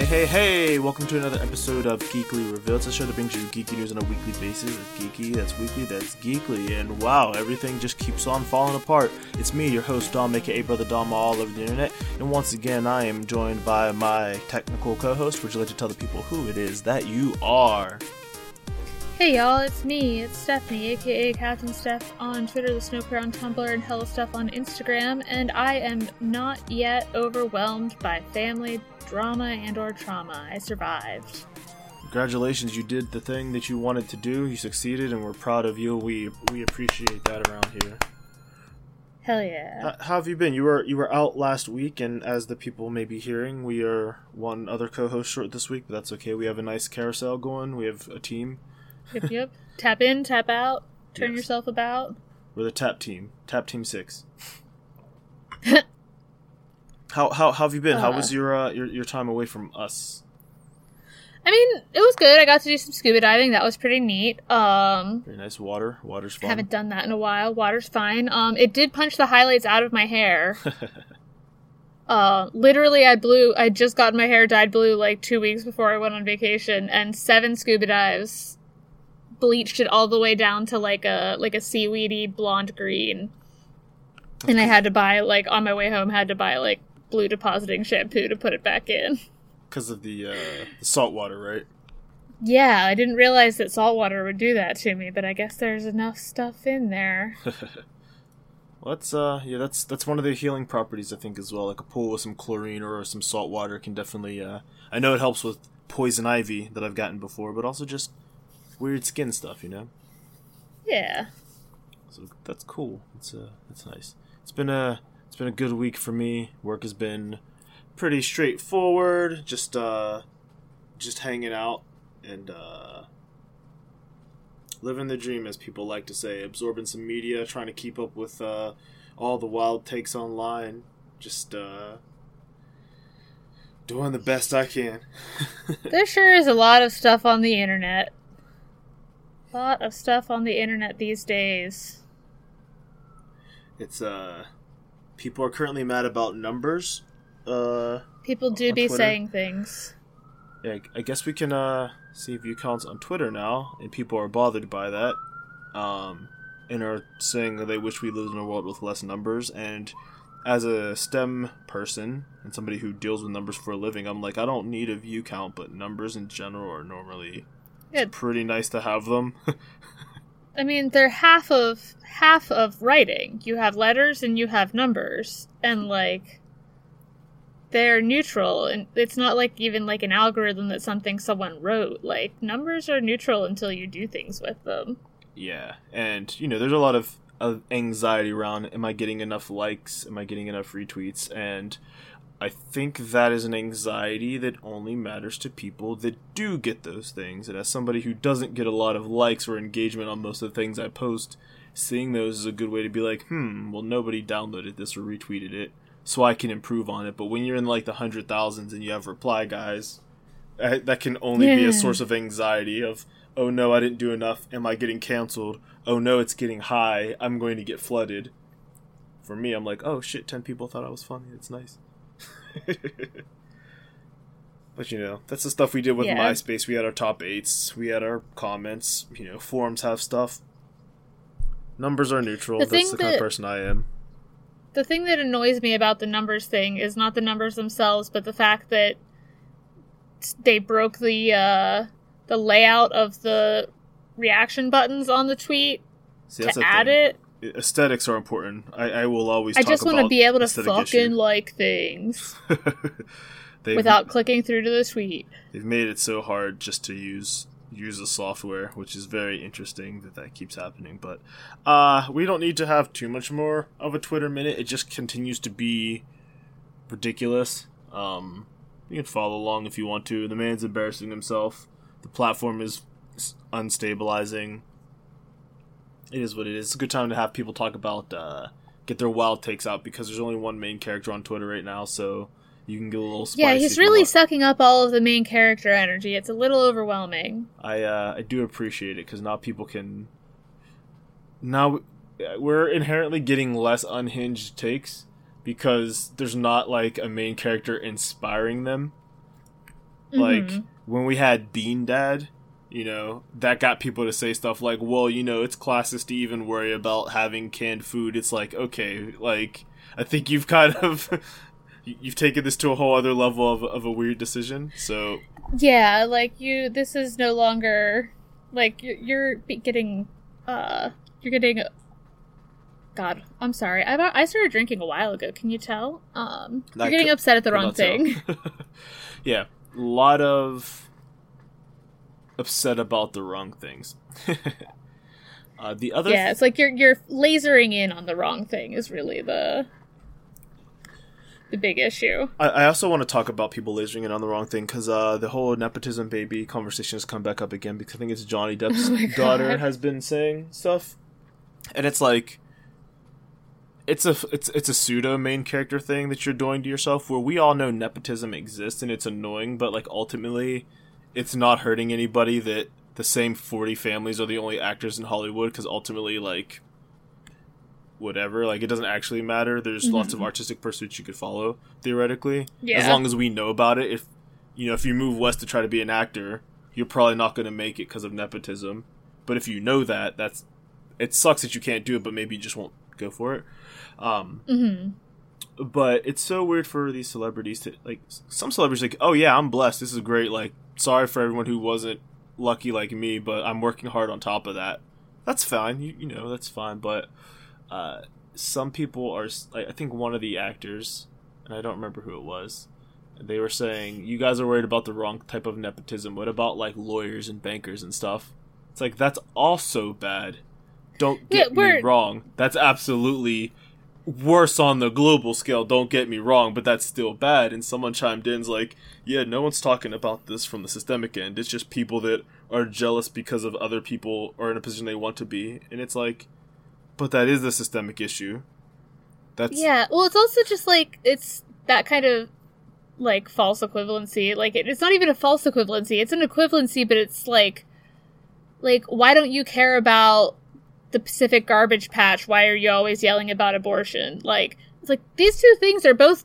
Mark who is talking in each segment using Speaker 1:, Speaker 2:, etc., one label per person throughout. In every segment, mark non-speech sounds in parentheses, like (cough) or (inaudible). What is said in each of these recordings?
Speaker 1: Hey, hey, hey! Welcome to another episode of Geekly Revealed. It's a show that brings you geeky news on a weekly basis. That's geeky, that's weekly, that's geekly. And wow, everything just keeps on falling apart. It's me, your host, Dom, aka Brother Dom, all over the internet. And once again, I am joined by my technical co host. Would you like to tell the people who it is that you are?
Speaker 2: Hey y'all, it's me, it's Stephanie, aka Captain Steph on Twitter, the Snowcare on Tumblr, and Hella Stuff on Instagram, and I am not yet overwhelmed by family drama and or trauma. I survived.
Speaker 1: Congratulations, you did the thing that you wanted to do. You succeeded, and we're proud of you. We we appreciate that around here.
Speaker 2: Hell yeah.
Speaker 1: How, how have you been? You were you were out last week, and as the people may be hearing, we are one other co-host short this week, but that's okay. We have a nice carousel going. We have a team.
Speaker 2: Yep, yep. tap in, tap out, turn
Speaker 1: Yes.
Speaker 2: yourself about.
Speaker 1: We're the tap team. Tap team six. (laughs) how, how how have you been? how
Speaker 2: Uh.
Speaker 1: was your uh, your your time away from us?
Speaker 2: I mean, it was good. I got to do some scuba diving. That was pretty neat. Um,
Speaker 1: Very nice water. Water's fun.
Speaker 2: haven't done that in a while. Water's fine. Um, it did punch the highlights out of my hair. (laughs) Uh, literally, I blew. I just got my hair dyed blue like two weeks before I went on vacation, and seven scuba dives bleached it all the way down to like a like a seaweedy blonde green. And I had to buy like on my way home had to buy like blue depositing shampoo to put it back in.
Speaker 1: Because of the uh, the salt water, right?
Speaker 2: Yeah, I didn't realize that salt water would do that to me, but I guess there's enough stuff in there. (laughs)
Speaker 1: Well, that's uh yeah, that's that's one of the healing properties I think as well. Like a pool with some chlorine or some salt water can definitely. Uh, I know it helps with poison ivy that I've gotten before, but also just weird skin stuff, you know.
Speaker 2: Yeah.
Speaker 1: So that's cool. It's uh, that's nice. It's been a it's been a good week for me. Work has been pretty straightforward. Just uh, just hanging out and uh, living the dream, as people like to say. Absorbing some media, trying to keep up with uh, all the wild takes online. Just uh, doing the best I can. (laughs)
Speaker 2: There sure is a lot of stuff on the internet. A lot of stuff on the internet these days.
Speaker 1: It's uh, people are currently mad about numbers. Uh.
Speaker 2: People do be
Speaker 1: Twitter?
Speaker 2: saying things.
Speaker 1: Yeah, I guess we can uh, see view counts on Twitter now, and people are bothered by that, um, and are saying that they wish we lived in a world with less numbers. And as a STEM person and somebody who deals with numbers for a living, I'm like, I don't need a view count, but numbers in general are normally
Speaker 2: Yeah,
Speaker 1: pretty nice to have them. (laughs)
Speaker 2: I mean, they're half of half of writing. You have letters and you have numbers, and like they're neutral, and it's not like even like an algorithm that something someone wrote. Like numbers are neutral until you do things with them.
Speaker 1: Yeah, and you know, there's a lot of, of anxiety around am I getting enough likes? Am I getting enough retweets? And I think that is an anxiety that only matters to people that do get those things. And as somebody who doesn't get a lot of likes or engagement on most of the things I post, seeing those is a good way to be like, hmm, well, nobody downloaded this or retweeted it, so I can improve on it. But when you're in like the hundred thousands and you have reply guys, that can only be a source of anxiety of oh no i didn't do enough. Am i getting canceled? Oh no it's getting high. I'm going to get flooded. For me i'm like oh shit 10 people thought i was funny. It's nice (laughs) but you know that's the stuff we did with
Speaker 2: Yeah.
Speaker 1: myspace we had our top eights we had our comments you know forums have stuff numbers are neutral
Speaker 2: The
Speaker 1: that's the kind of person i am
Speaker 2: The thing that annoys me about the numbers thing is not the numbers themselves, but the fact that they broke the uh, the layout of the reaction buttons on the tweet
Speaker 1: See,
Speaker 2: to add
Speaker 1: thing.
Speaker 2: it.
Speaker 1: Aesthetics are important i, I will always
Speaker 2: I just want to be able to fucking (laughs) like things (laughs) without clicking through to the tweet.
Speaker 1: they've made it so hard just to use use the software, which is very interesting that that keeps happening. But uh, we don't need to have too much more of a Twitter minute. It just continues to be ridiculous. Um, you can follow along if you want to. The man's embarrassing himself. The platform is unstabilizing. It is what it is. It's a good time to have people talk about uh, get their wild takes out because there's only one main character on Twitter right now, so you can get a little spicy.
Speaker 2: Yeah, he's really sucking up all of the main character energy. It's a little overwhelming.
Speaker 1: I uh, I do appreciate it because now people can. Now we're inherently getting less unhinged takes because there's not like a main character inspiring them. Like
Speaker 2: Mhm.
Speaker 1: when we had Bean Dad, you know, that got people to say stuff like, "Well, you know, it's classist to even worry about having canned food." It's like, okay, like I think you've kind of (laughs) you- you've taken this to a whole other level of, of a weird decision. So
Speaker 2: Yeah, like you. This is no longer like you're, you're getting. Uh, you're getting. God, I'm sorry. I I started drinking a while ago. Can you tell? Um, you're getting upset at the wrong thing. (laughs)
Speaker 1: yeah, a lot of upset about the wrong things. (laughs) uh, the other
Speaker 2: yeah, it's like you're you're lasering in on the wrong thing. Is really the the big issue.
Speaker 1: I, I also want to talk about people lasering in on the wrong thing because uh, the whole nepotism baby conversation has come back up again because I think it's Johnny (laughs) Depp's
Speaker 2: Oh
Speaker 1: daughter has been saying stuff, and it's like it's a it's it's a pseudo main character thing that you're doing to yourself where we all know nepotism exists and it's annoying, but like ultimately, it's not hurting anybody that the same forty families are the only actors in Hollywood because ultimately like whatever. Like it doesn't actually matter. There's lots of artistic pursuits you could follow theoretically,
Speaker 2: Yeah.
Speaker 1: as long as we know about it. If you know, if you move west to try to be an actor, you're probably not going to make it because of nepotism. But if you know that, that's it sucks that you can't do it, but maybe you just won't go for it. Um,
Speaker 2: hmm
Speaker 1: but it's so weird for these celebrities to like some celebrities like oh yeah i'm blessed this is great like sorry for everyone who wasn't lucky like me but i'm working hard on top of that. That's fine. You, you know that's fine but uh, some people are i think one of the actors and i don't remember who it was they were saying you guys are worried about the wrong type of nepotism. What about like lawyers and bankers and stuff? It's like that's also bad. Don't
Speaker 2: Yeah,
Speaker 1: get me wrong. That's absolutely worse on the global scale don't get me wrong but that's still bad and someone chimed in's like yeah no one's talking about this from the systemic end it's just people that are jealous because of other people are in a position they want to be and it's like but that is the systemic issue that's
Speaker 2: Yeah. Well, it's also just like it's that kind of like false equivalency. Like it, it's not even a false equivalency. It's an equivalency, but it's like like why don't you care about the Pacific garbage patch? Why are you always yelling about abortion? Like it's like these two things are both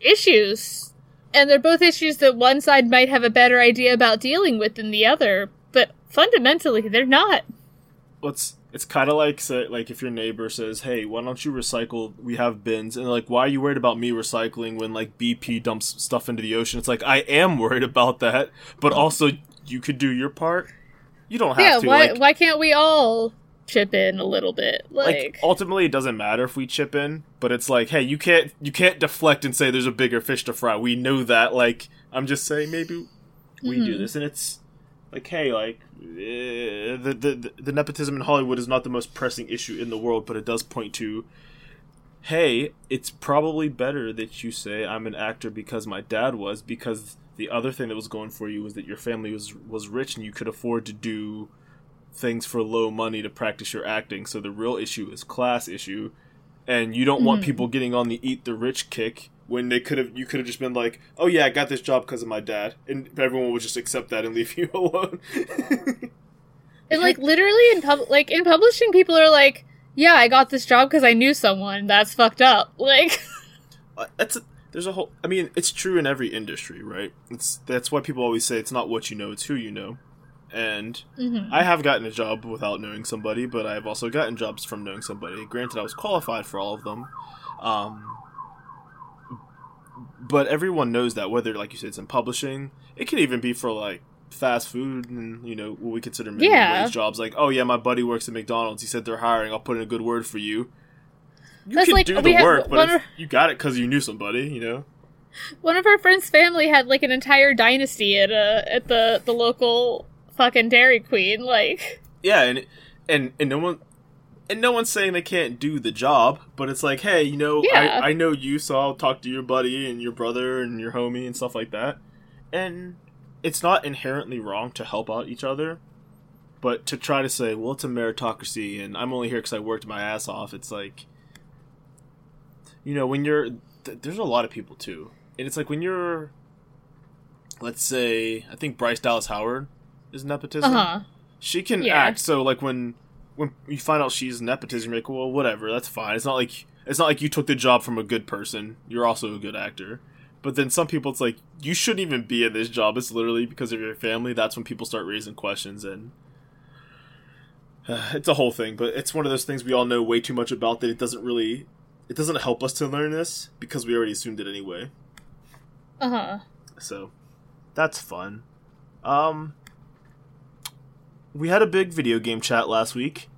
Speaker 2: issues. And they're both issues that one side might have a better idea about dealing with than the other, but fundamentally they're not.
Speaker 1: what's it's kind of like say, like if your neighbor says, "Hey, why don't you recycle? We have bins." And like, "Why are you worried about me recycling when like BP dumps stuff into the ocean?" It's like I am worried about that, but also you could do your part. You don't have
Speaker 2: yeah,
Speaker 1: to.
Speaker 2: why
Speaker 1: like,
Speaker 2: why can't we all chip in a little bit?
Speaker 1: like
Speaker 2: Like,
Speaker 1: ultimately it doesn't matter if we chip in but it's like hey you can't you can't deflect and say there's a bigger fish to fry we know that like i'm just saying maybe we do
Speaker 2: Mhm.
Speaker 1: this and it's like hey like eh, the, the the nepotism in hollywood is not the most pressing issue in the world but it does point to hey it's probably better that you say i'm an actor because my dad was because the other thing that was going for you was that your family was was rich and you could afford to do things for low money to practice your acting. So the real issue is class issue, and you don't want
Speaker 2: Mhm.
Speaker 1: people getting on the eat the rich kick when they could have. You could have just been like, "Oh yeah, I got this job because of my dad," and everyone would just accept that and leave (laughs) you alone.
Speaker 2: and like literally in pub, like in publishing, people are like, "Yeah, I got this job because I knew someone." That's fucked up. (laughs) Like,
Speaker 1: Uh, that's a, there's a whole. I mean, it's true in every industry, right? It's that's why people always say it's not what you know, it's who you know. And
Speaker 2: mhm.
Speaker 1: I have gotten a job without knowing somebody, but I've also gotten jobs from knowing somebody. Granted, I was qualified for all of them. Um, but everyone knows that, whether, like you said, it's in publishing, it can even be for, like, fast food and, you know, what we consider minimum
Speaker 2: Yeah.
Speaker 1: wage jobs. Like, oh, yeah, my buddy works at McDonald's. He said they're hiring. I'll put in a good word for you. You
Speaker 2: That's
Speaker 1: can
Speaker 2: like-
Speaker 1: do the work, but you got it because you knew somebody, you know?
Speaker 2: one of our friends' family had like an entire dynasty at uh at the the local fucking Dairy Queen. Like,
Speaker 1: Yeah, and and and no one and no one's saying they can't do the job, but it's like, hey, you know,
Speaker 2: Yeah.
Speaker 1: I, I know you, so I'll talk to your buddy and your brother and your homie and stuff like that. And it's not inherently wrong to help out each other, but to try to say, well, it's a meritocracy and I'm only here because I worked my ass off. It's like, you know, when you're th- there's a lot of people too, and it's like when you're, let's say, I think Bryce Dallas Howard is nepotism
Speaker 2: uh huh.
Speaker 1: she can
Speaker 2: Yeah.
Speaker 1: act so like when when you find out she's nepotism you're like well whatever that's fine it's not like it's not like you took the job from a good person you're also a good actor But then some people, it's like you shouldn't even be in this job. It's literally because of your family. That's when people start raising questions, and uh, (sighs) it's a whole thing. But it's one of those things we all know way too much about that it doesn't really, it doesn't help us to learn this because we already assumed it anyway.
Speaker 2: Uh huh.
Speaker 1: So that's fun. Um, we had a big video game chat last week.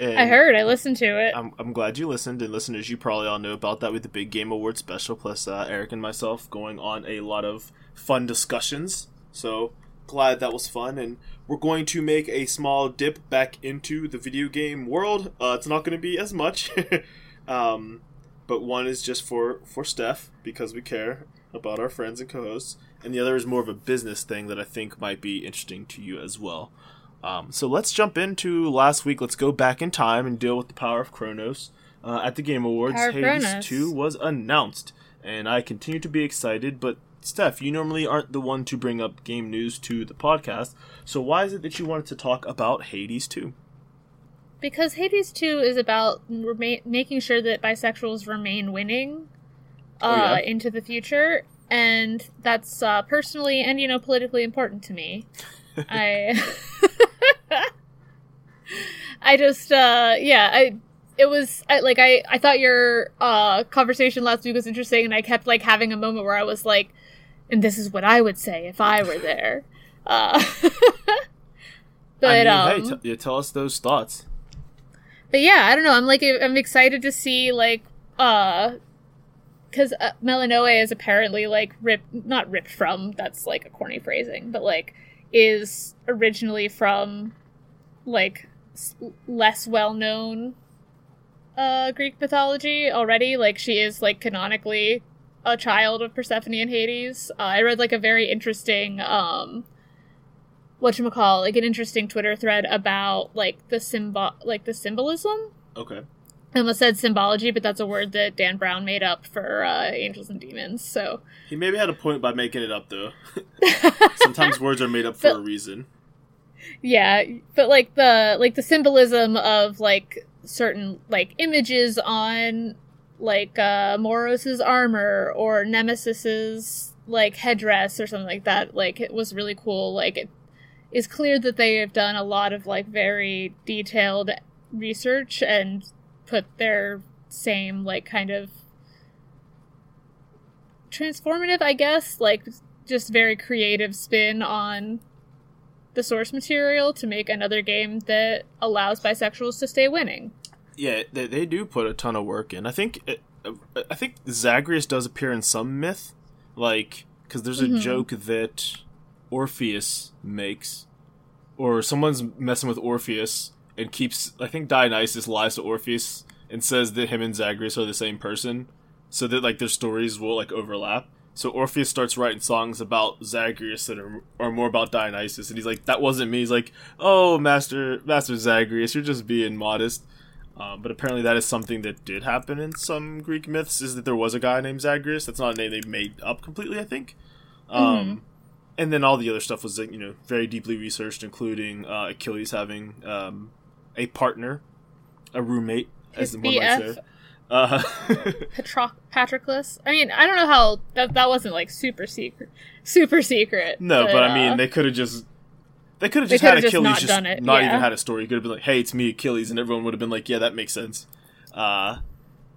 Speaker 2: I heard. I listened to it.
Speaker 1: I'm, I'm glad you listened, and listeners, you probably all know about that with the Big Game Award special, plus uh, Eric and myself going on a lot of fun discussions. So glad that was fun, and we're going to make a small dip back into the video game world. Uh, it's not going to be as much, (laughs) um, but one is just for for Steph because we care about our friends and co-hosts, and the other is more of a business thing that I think might be interesting to you as well. Um, so let's jump into last week. Let's go back in time and deal with the power of Kronos. Uh, at the Game Awards,
Speaker 2: Power
Speaker 1: Hades
Speaker 2: Kronos.
Speaker 1: 2 was announced, and I continue to be excited. But Steph, you normally aren't the one to bring up game news to the podcast, so why is it that you wanted to talk about Hades 2?
Speaker 2: Because Hades 2 is about rema- making sure that bisexuals remain winning uh,
Speaker 1: Oh, yeah?
Speaker 2: into the future, and that's uh, personally and, you know, politically important to me. (laughs) I. (laughs) I just, uh, yeah, I. It was I, like I, I thought your uh, conversation last week was interesting, and I kept like having a moment where I was like, "And this is what I would say if I were there." Uh, (laughs) but
Speaker 1: I mean,
Speaker 2: um,
Speaker 1: hey, t- yeah, tell us those thoughts.
Speaker 2: but yeah, I don't know. I'm like I'm excited to see like uh because uh, Melinoë is apparently like ripped, not ripped from. That's like a corny phrasing, but like is originally from like s- less well known uh Greek mythology already. Like she is like canonically a child of Persephone and Hades. Uh, I read like a very interesting um what you call like an interesting Twitter thread about like the symbol like the symbolism.
Speaker 1: Okay.
Speaker 2: I almost said symbology, but that's a word that Dan Brown made up for uh, angels and demons. So
Speaker 1: He maybe had a point by making it up, though. (laughs) Sometimes words are made up for a reason.
Speaker 2: yeah, but like the like the symbolism of like certain like images on like uh Moros's armor or Nemesis's like headdress or something like that. Like it was really cool. Like it is clear that they have done a lot of like very detailed research and put their same like kind of transformative, I guess, like just very creative spin on the source material to make another game that allows bisexuals to stay winning.
Speaker 1: Yeah, they, they do put a ton of work in. I think it, I think Zagreus does appear in some myth, like because there's a
Speaker 2: Mhm.
Speaker 1: joke that Orpheus makes, or someone's messing with Orpheus and keeps. I think Dionysus lies to Orpheus and says that him and Zagreus are the same person, so that like their stories will like overlap. So Orpheus starts writing songs about Zagreus that are, are more about Dionysus, and he's like, "That wasn't me." He's like, "Oh, Master Master Zagreus, you're just being modest." Um, but apparently, that is something that did happen in some Greek myths. Is that there was a guy named Zagreus? That's not a name they made up completely, I think. Um, And then all the other stuff was, like, you know, very deeply researched, including uh, Achilles having um, a partner, a roommate, as one might
Speaker 2: BF.
Speaker 1: say. Uh, (laughs)
Speaker 2: Patro- Patroclus. I mean, I don't know how that that wasn't like super secret, super secret.
Speaker 1: no, but I mean,
Speaker 2: uh,
Speaker 1: they could have just. They could have just had
Speaker 2: just
Speaker 1: Achilles
Speaker 2: not
Speaker 1: just
Speaker 2: it,
Speaker 1: not
Speaker 2: yeah.
Speaker 1: even had a story. You could have been like, "Hey, it's me, Achilles," and everyone would have been like, "Yeah, that makes sense." Uh,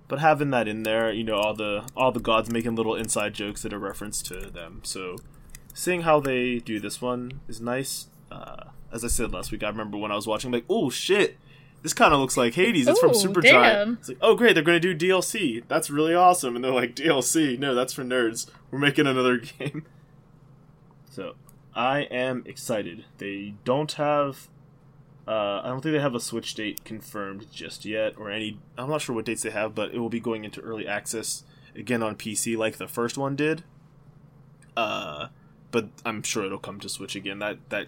Speaker 1: but having that in there, you know, all the all the gods making little inside jokes that are referenced to them. So, seeing how they do this one is nice. Uh, as I said last week, I remember when I was watching, like, "Oh shit, this kind of looks like Hades. It's from
Speaker 2: Ooh,
Speaker 1: Supergiant."
Speaker 2: damn.
Speaker 1: It's like, "Oh great, they're going to do DLC. That's really awesome." And they're like, "DLC? No, that's for nerds. We're making another (laughs) game." So, I am excited. They don't have. Uh, I don't think they have a Switch date confirmed just yet, or any. I'm not sure what dates they have, but it will be going into early access again on PC, like the first one did. Uh, but I'm sure it'll come to Switch again. That that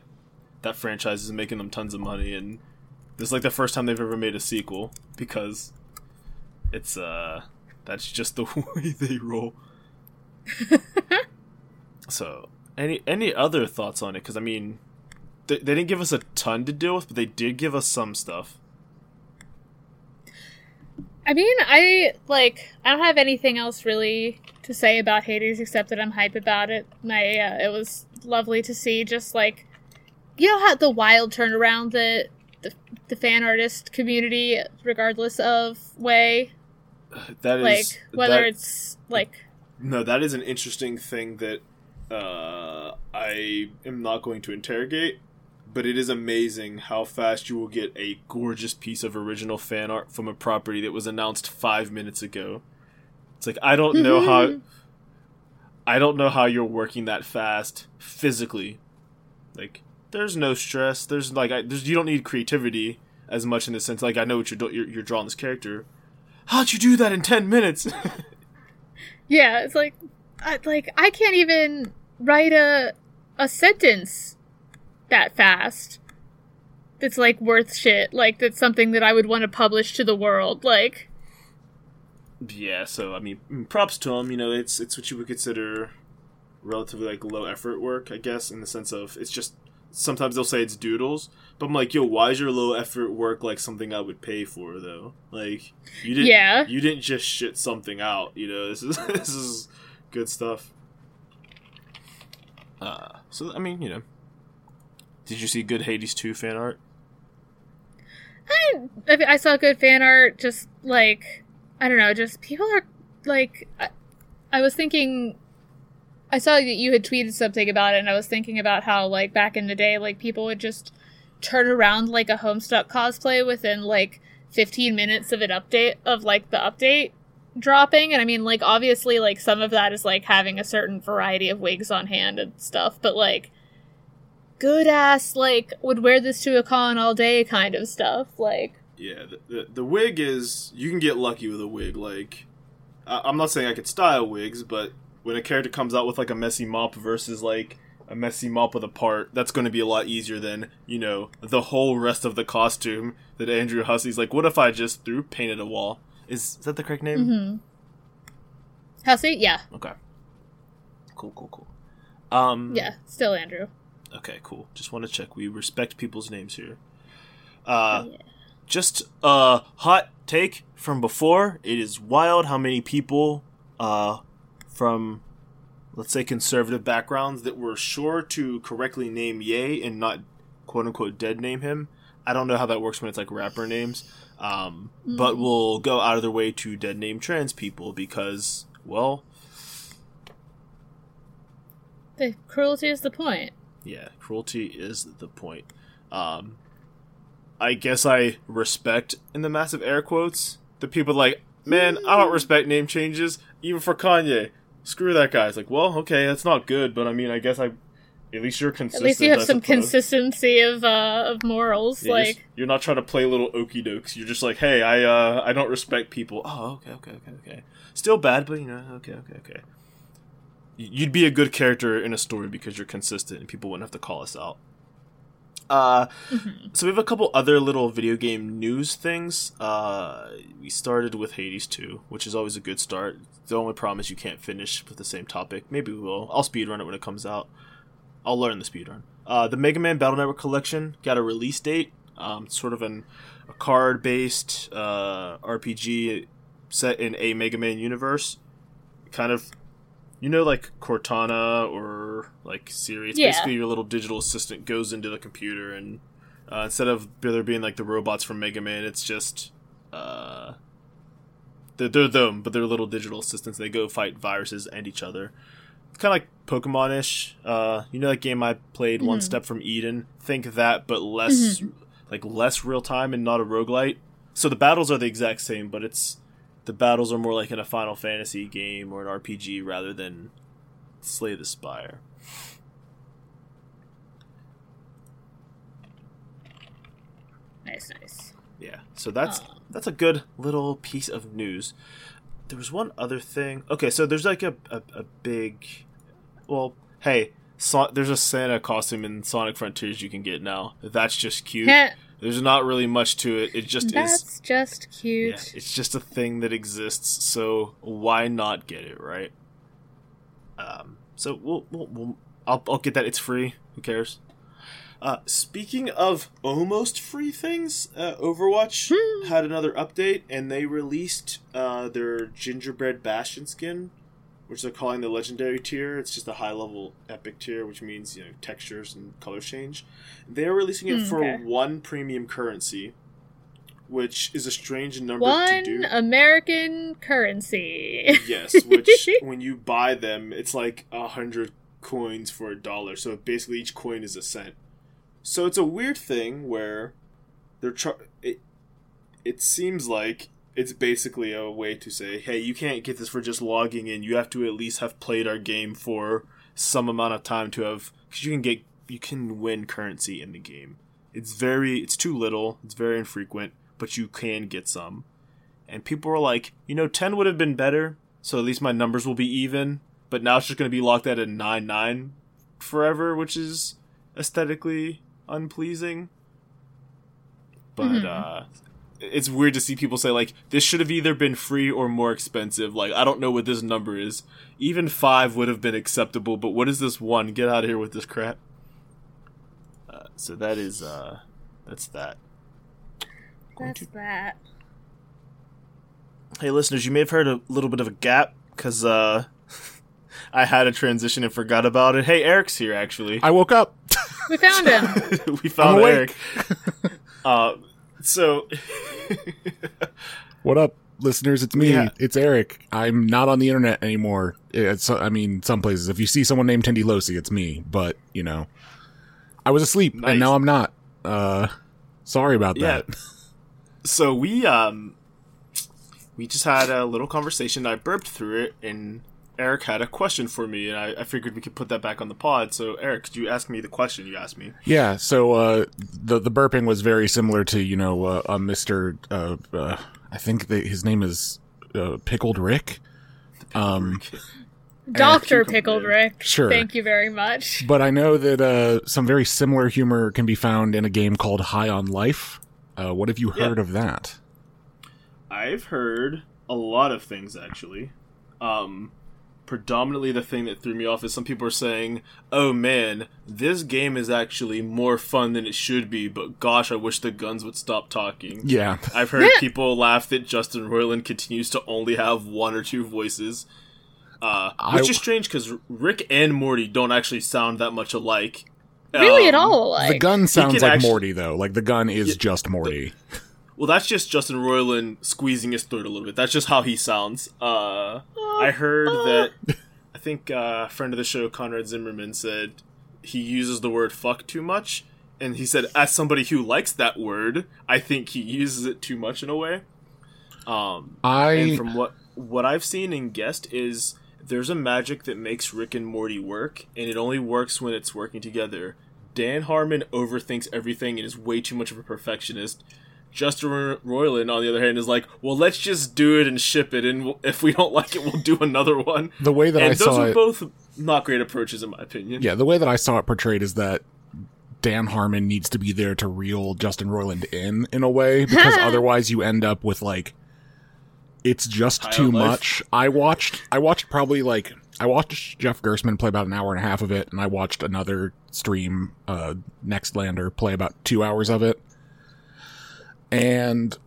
Speaker 1: that franchise is making them tons of money, and this is like the first time they've ever made a sequel because it's uh that's just the (laughs) way they roll. (laughs) so, any any other thoughts on it? Because I mean, they, they didn't give us a ton to deal with, but they did give us some stuff.
Speaker 2: I mean, I like I don't have anything else really to say about Hades except that I'm hype about it. My uh, it was lovely to see just like you know how the wild turnaround that the, the fan artist community regardless of way
Speaker 1: That is
Speaker 2: like whether
Speaker 1: that-
Speaker 2: it's like
Speaker 1: No, that is an interesting thing that uh, I am not going to interrogate, but it is amazing how fast you will get a gorgeous piece of original fan art from a property that was announced five minutes ago. It's like I don't know how I don't know how you're working that fast physically. Like there's no stress. There's like I, there's, you don't need creativity as much in the sense like I know what you're, do- you're you're drawing this character. How'd you do that in ten minutes? (laughs)
Speaker 2: yeah it's like I, like I can't even write a a sentence that fast that's like worth shit like that's something that I would want to publish to the world like
Speaker 1: Yeah, so I mean, mm, props to him. You know, it's it's what you would consider relatively like low effort work, I guess, in the sense of it's just sometimes they'll say it's doodles, but I'm like, yo, why is your low effort work like something I would pay for though? Like you didn't,
Speaker 2: Yeah.
Speaker 1: you didn't just shit something out. You know, (laughs) this is this is good stuff. Uh, so I mean, you know, did you see good Hades two fan art?
Speaker 2: I, I saw good fan art. Just like I don't know, just people are like. I, I was thinking. I saw that you had tweeted something about it, and I was thinking about how like back in the day, like people would just turn around like a Homestuck cosplay within like 15 minutes of an update of like the update dropping and i mean like obviously like some of that is like having a certain variety of wigs on hand and stuff but like good ass like would wear this to a con all day kind of stuff like
Speaker 1: Yeah, the, the, the wig is you can get lucky with a wig. Like, I, I'm not saying I could style wigs, but when a character comes out with like a messy mop versus like a messy mop with a part, that's going to be a lot easier than you know the whole rest of the costume that Andrew Hussie's like. What if I just threw painted a wall? Is, is that the correct name?
Speaker 2: mm-hmm Hussie? yeah
Speaker 1: Okay. Cool, cool, cool. Um,
Speaker 2: yeah still andrew
Speaker 1: Okay, cool. Just want to check. We respect people's names here. Uh,
Speaker 2: Yeah.
Speaker 1: just a hot take from before. It is wild how many people uh, from, let's say, conservative backgrounds that were sure to correctly name Ye and not quote unquote dead name him. I don't know how that works when it's like rapper names, um, but will go out of their way to dead name trans people because, well,
Speaker 2: the cruelty is the point
Speaker 1: Yeah, cruelty is the point. Um, I guess I respect, in the massive air quotes, the people like, man, I don't respect name changes, even for Kanye. Screw that guy. It's like, well, okay, that's not good, but I mean, I guess I, at least you're consistent.
Speaker 2: at least you have some
Speaker 1: suppose.
Speaker 2: consistency of uh of morals
Speaker 1: Yeah, you're
Speaker 2: like
Speaker 1: just- you're not trying to play little okey dokes. You're just like, hey, I uh, I don't respect people. Oh, okay, okay, okay, okay. Still bad, but you know, okay, okay, okay. You'd be a good character in a story because you're consistent, and people wouldn't have to call us out. Uh, so we have a couple other little video game news things. Uh, we started with Hades 2, which is always a good start. The only problem is you can't finish with the same topic. Maybe we will. I'll speedrun it when it comes out. I'll learn the speedrun. Uh, the Mega Man Battle Network Collection got a release date. Um, sort of an, a card based uh, RPG set in a Mega Man universe. Kind of, you know, like Cortana or like Siri. It's
Speaker 2: Yeah.
Speaker 1: basically your little digital assistant goes into the computer, and uh, instead of there being like the robots from Mega Man, it's just. Uh, they're, they're them, but they're little digital assistants. They go fight viruses and each other. It's kind of like Pokemon-ish. Uh, you know that game I played, One Step from Eden. Think that, but less like less real time and not a roguelite. So the battles are the exact same, but it's the battles are more like in a Final Fantasy game or an RPG rather than Slay the Spire.
Speaker 2: nice nice
Speaker 1: Yeah. So that's
Speaker 2: Aw.
Speaker 1: that's a good little piece of news. There was one other thing. Okay, so there's like a a, a big, well, hey, so, there's a Santa costume in Sonic Frontiers you can get now. That's just cute. (laughs) There's not really much to it. It just is.
Speaker 2: that's just cute.
Speaker 1: Yeah, it's just a thing that exists. So why not get it right? Um. So we'll, we'll, we'll I'll I'll get that. It's free. Who cares? Uh, speaking of almost free things, uh, Overwatch had another update, and they released uh, their gingerbread Bastion skin which they're calling the legendary tier. It's just a high level epic tier, which means you know textures and color change. They're releasing it
Speaker 2: Mm,
Speaker 1: for
Speaker 2: okay.
Speaker 1: one premium currency, which is a strange number to
Speaker 2: One
Speaker 1: do.
Speaker 2: American currency.
Speaker 1: yes, which (laughs) when you buy them, it's like a hundred coins for a dollar. So basically, each coin is a cent. So it's a weird thing where they're char- it. It seems like it's basically a way to say, "Hey, you can't get this for just logging in. You have to at least have played our game for some amount of time to have because you can get you can win currency in the game. It's very it's too little. It's very infrequent, but you can get some." And people were like, "You know, ten would have been better, so at least my numbers will be even." But now it's just going to be locked at a nine nine forever, which is aesthetically unpleasing. But
Speaker 2: Mhm.
Speaker 1: uh it's weird to see people say like this should have either been free or more expensive. Like I don't know what this number is. Even five would have been acceptable, but what is this one? Get out of here with this crap. Uh, so that is uh that's that.
Speaker 2: That's
Speaker 1: to-
Speaker 2: that.
Speaker 1: Hey listeners, you may have heard a little bit of a gap because uh (laughs) I had a transition and forgot about it. Hey, Eric's here actually.
Speaker 3: I woke up.
Speaker 2: We found him. (laughs)
Speaker 1: we found Eric. (laughs) Uh, so
Speaker 3: What up, listeners? It's me.
Speaker 1: Yeah.
Speaker 3: It's Eric. I'm not on the internet anymore. It's, I mean, some places. If you see someone named Tindy Losi, it's me. But you know, I was asleep
Speaker 1: Nice.
Speaker 3: and now I'm not. Uh, sorry about
Speaker 1: Yeah.
Speaker 3: that. (laughs)
Speaker 1: so we um we just had a little conversation. I burped through it, and Eric had a question for me, and I, I figured we could put that back on the pod. So Eric, could you ask me the question you asked me?
Speaker 3: Yeah. So uh, the the burping was very similar to you know uh, uh, Mister. Uh, uh, I think that his name is uh, Pickled Rick. Um, (laughs)
Speaker 2: Doctor. Pickled Rick.
Speaker 3: Sure.
Speaker 2: Thank you very much.
Speaker 3: But I know that uh, some very similar humor can be found in a game called High on Life. Uh, what have you
Speaker 1: Yeah.
Speaker 3: heard of that?
Speaker 1: I've heard a lot of things actually. Um, predominantly, the thing that threw me off is some people are saying, "Oh man, this game is actually more fun than it should be." But gosh, I wish the guns would stop talking.
Speaker 3: Yeah.
Speaker 1: I've heard (laughs) people laugh that Justin Roiland continues to only have one or two voices, uh,
Speaker 3: I-
Speaker 1: which is strange because Rick and Morty don't actually sound that much alike.
Speaker 2: Really, at
Speaker 1: Um,
Speaker 2: all alike.
Speaker 3: the gun sounds like
Speaker 1: actu-
Speaker 3: Morty though. Like the gun is just Morty.
Speaker 1: Well, that's just Justin Roiland squeezing his throat a little bit. That's just how he sounds. Uh, I heard that. I think uh, a friend of the show, Conrad Zimmerman, said he uses the word "fuck" too much, and he said, as somebody who likes that word, I think he uses it too much in a way. Um, and
Speaker 3: I
Speaker 1: from what what I've seen and guessed is there's a magic that makes Rick and Morty work, and it only works when it's working together. Dan Harmon overthinks everything and is way too much of a perfectionist. Justin Roiland, on the other hand, is like, well, let's just do it and ship it, and w- if we don't like it, we'll do another one.
Speaker 3: the way that I
Speaker 1: and
Speaker 3: I
Speaker 1: those are both not great approaches, in my opinion.
Speaker 3: Yeah, the way that I saw it portrayed is that Dan Harmon needs to be there to reel Justin Roiland in in a way because (laughs) otherwise you end up with like it's just
Speaker 1: High
Speaker 3: too much. I watched I watched probably like I watched Jeff Gerstmann play about an hour and a half of it and I watched another stream uh Nextlander play about 2 hours of it. And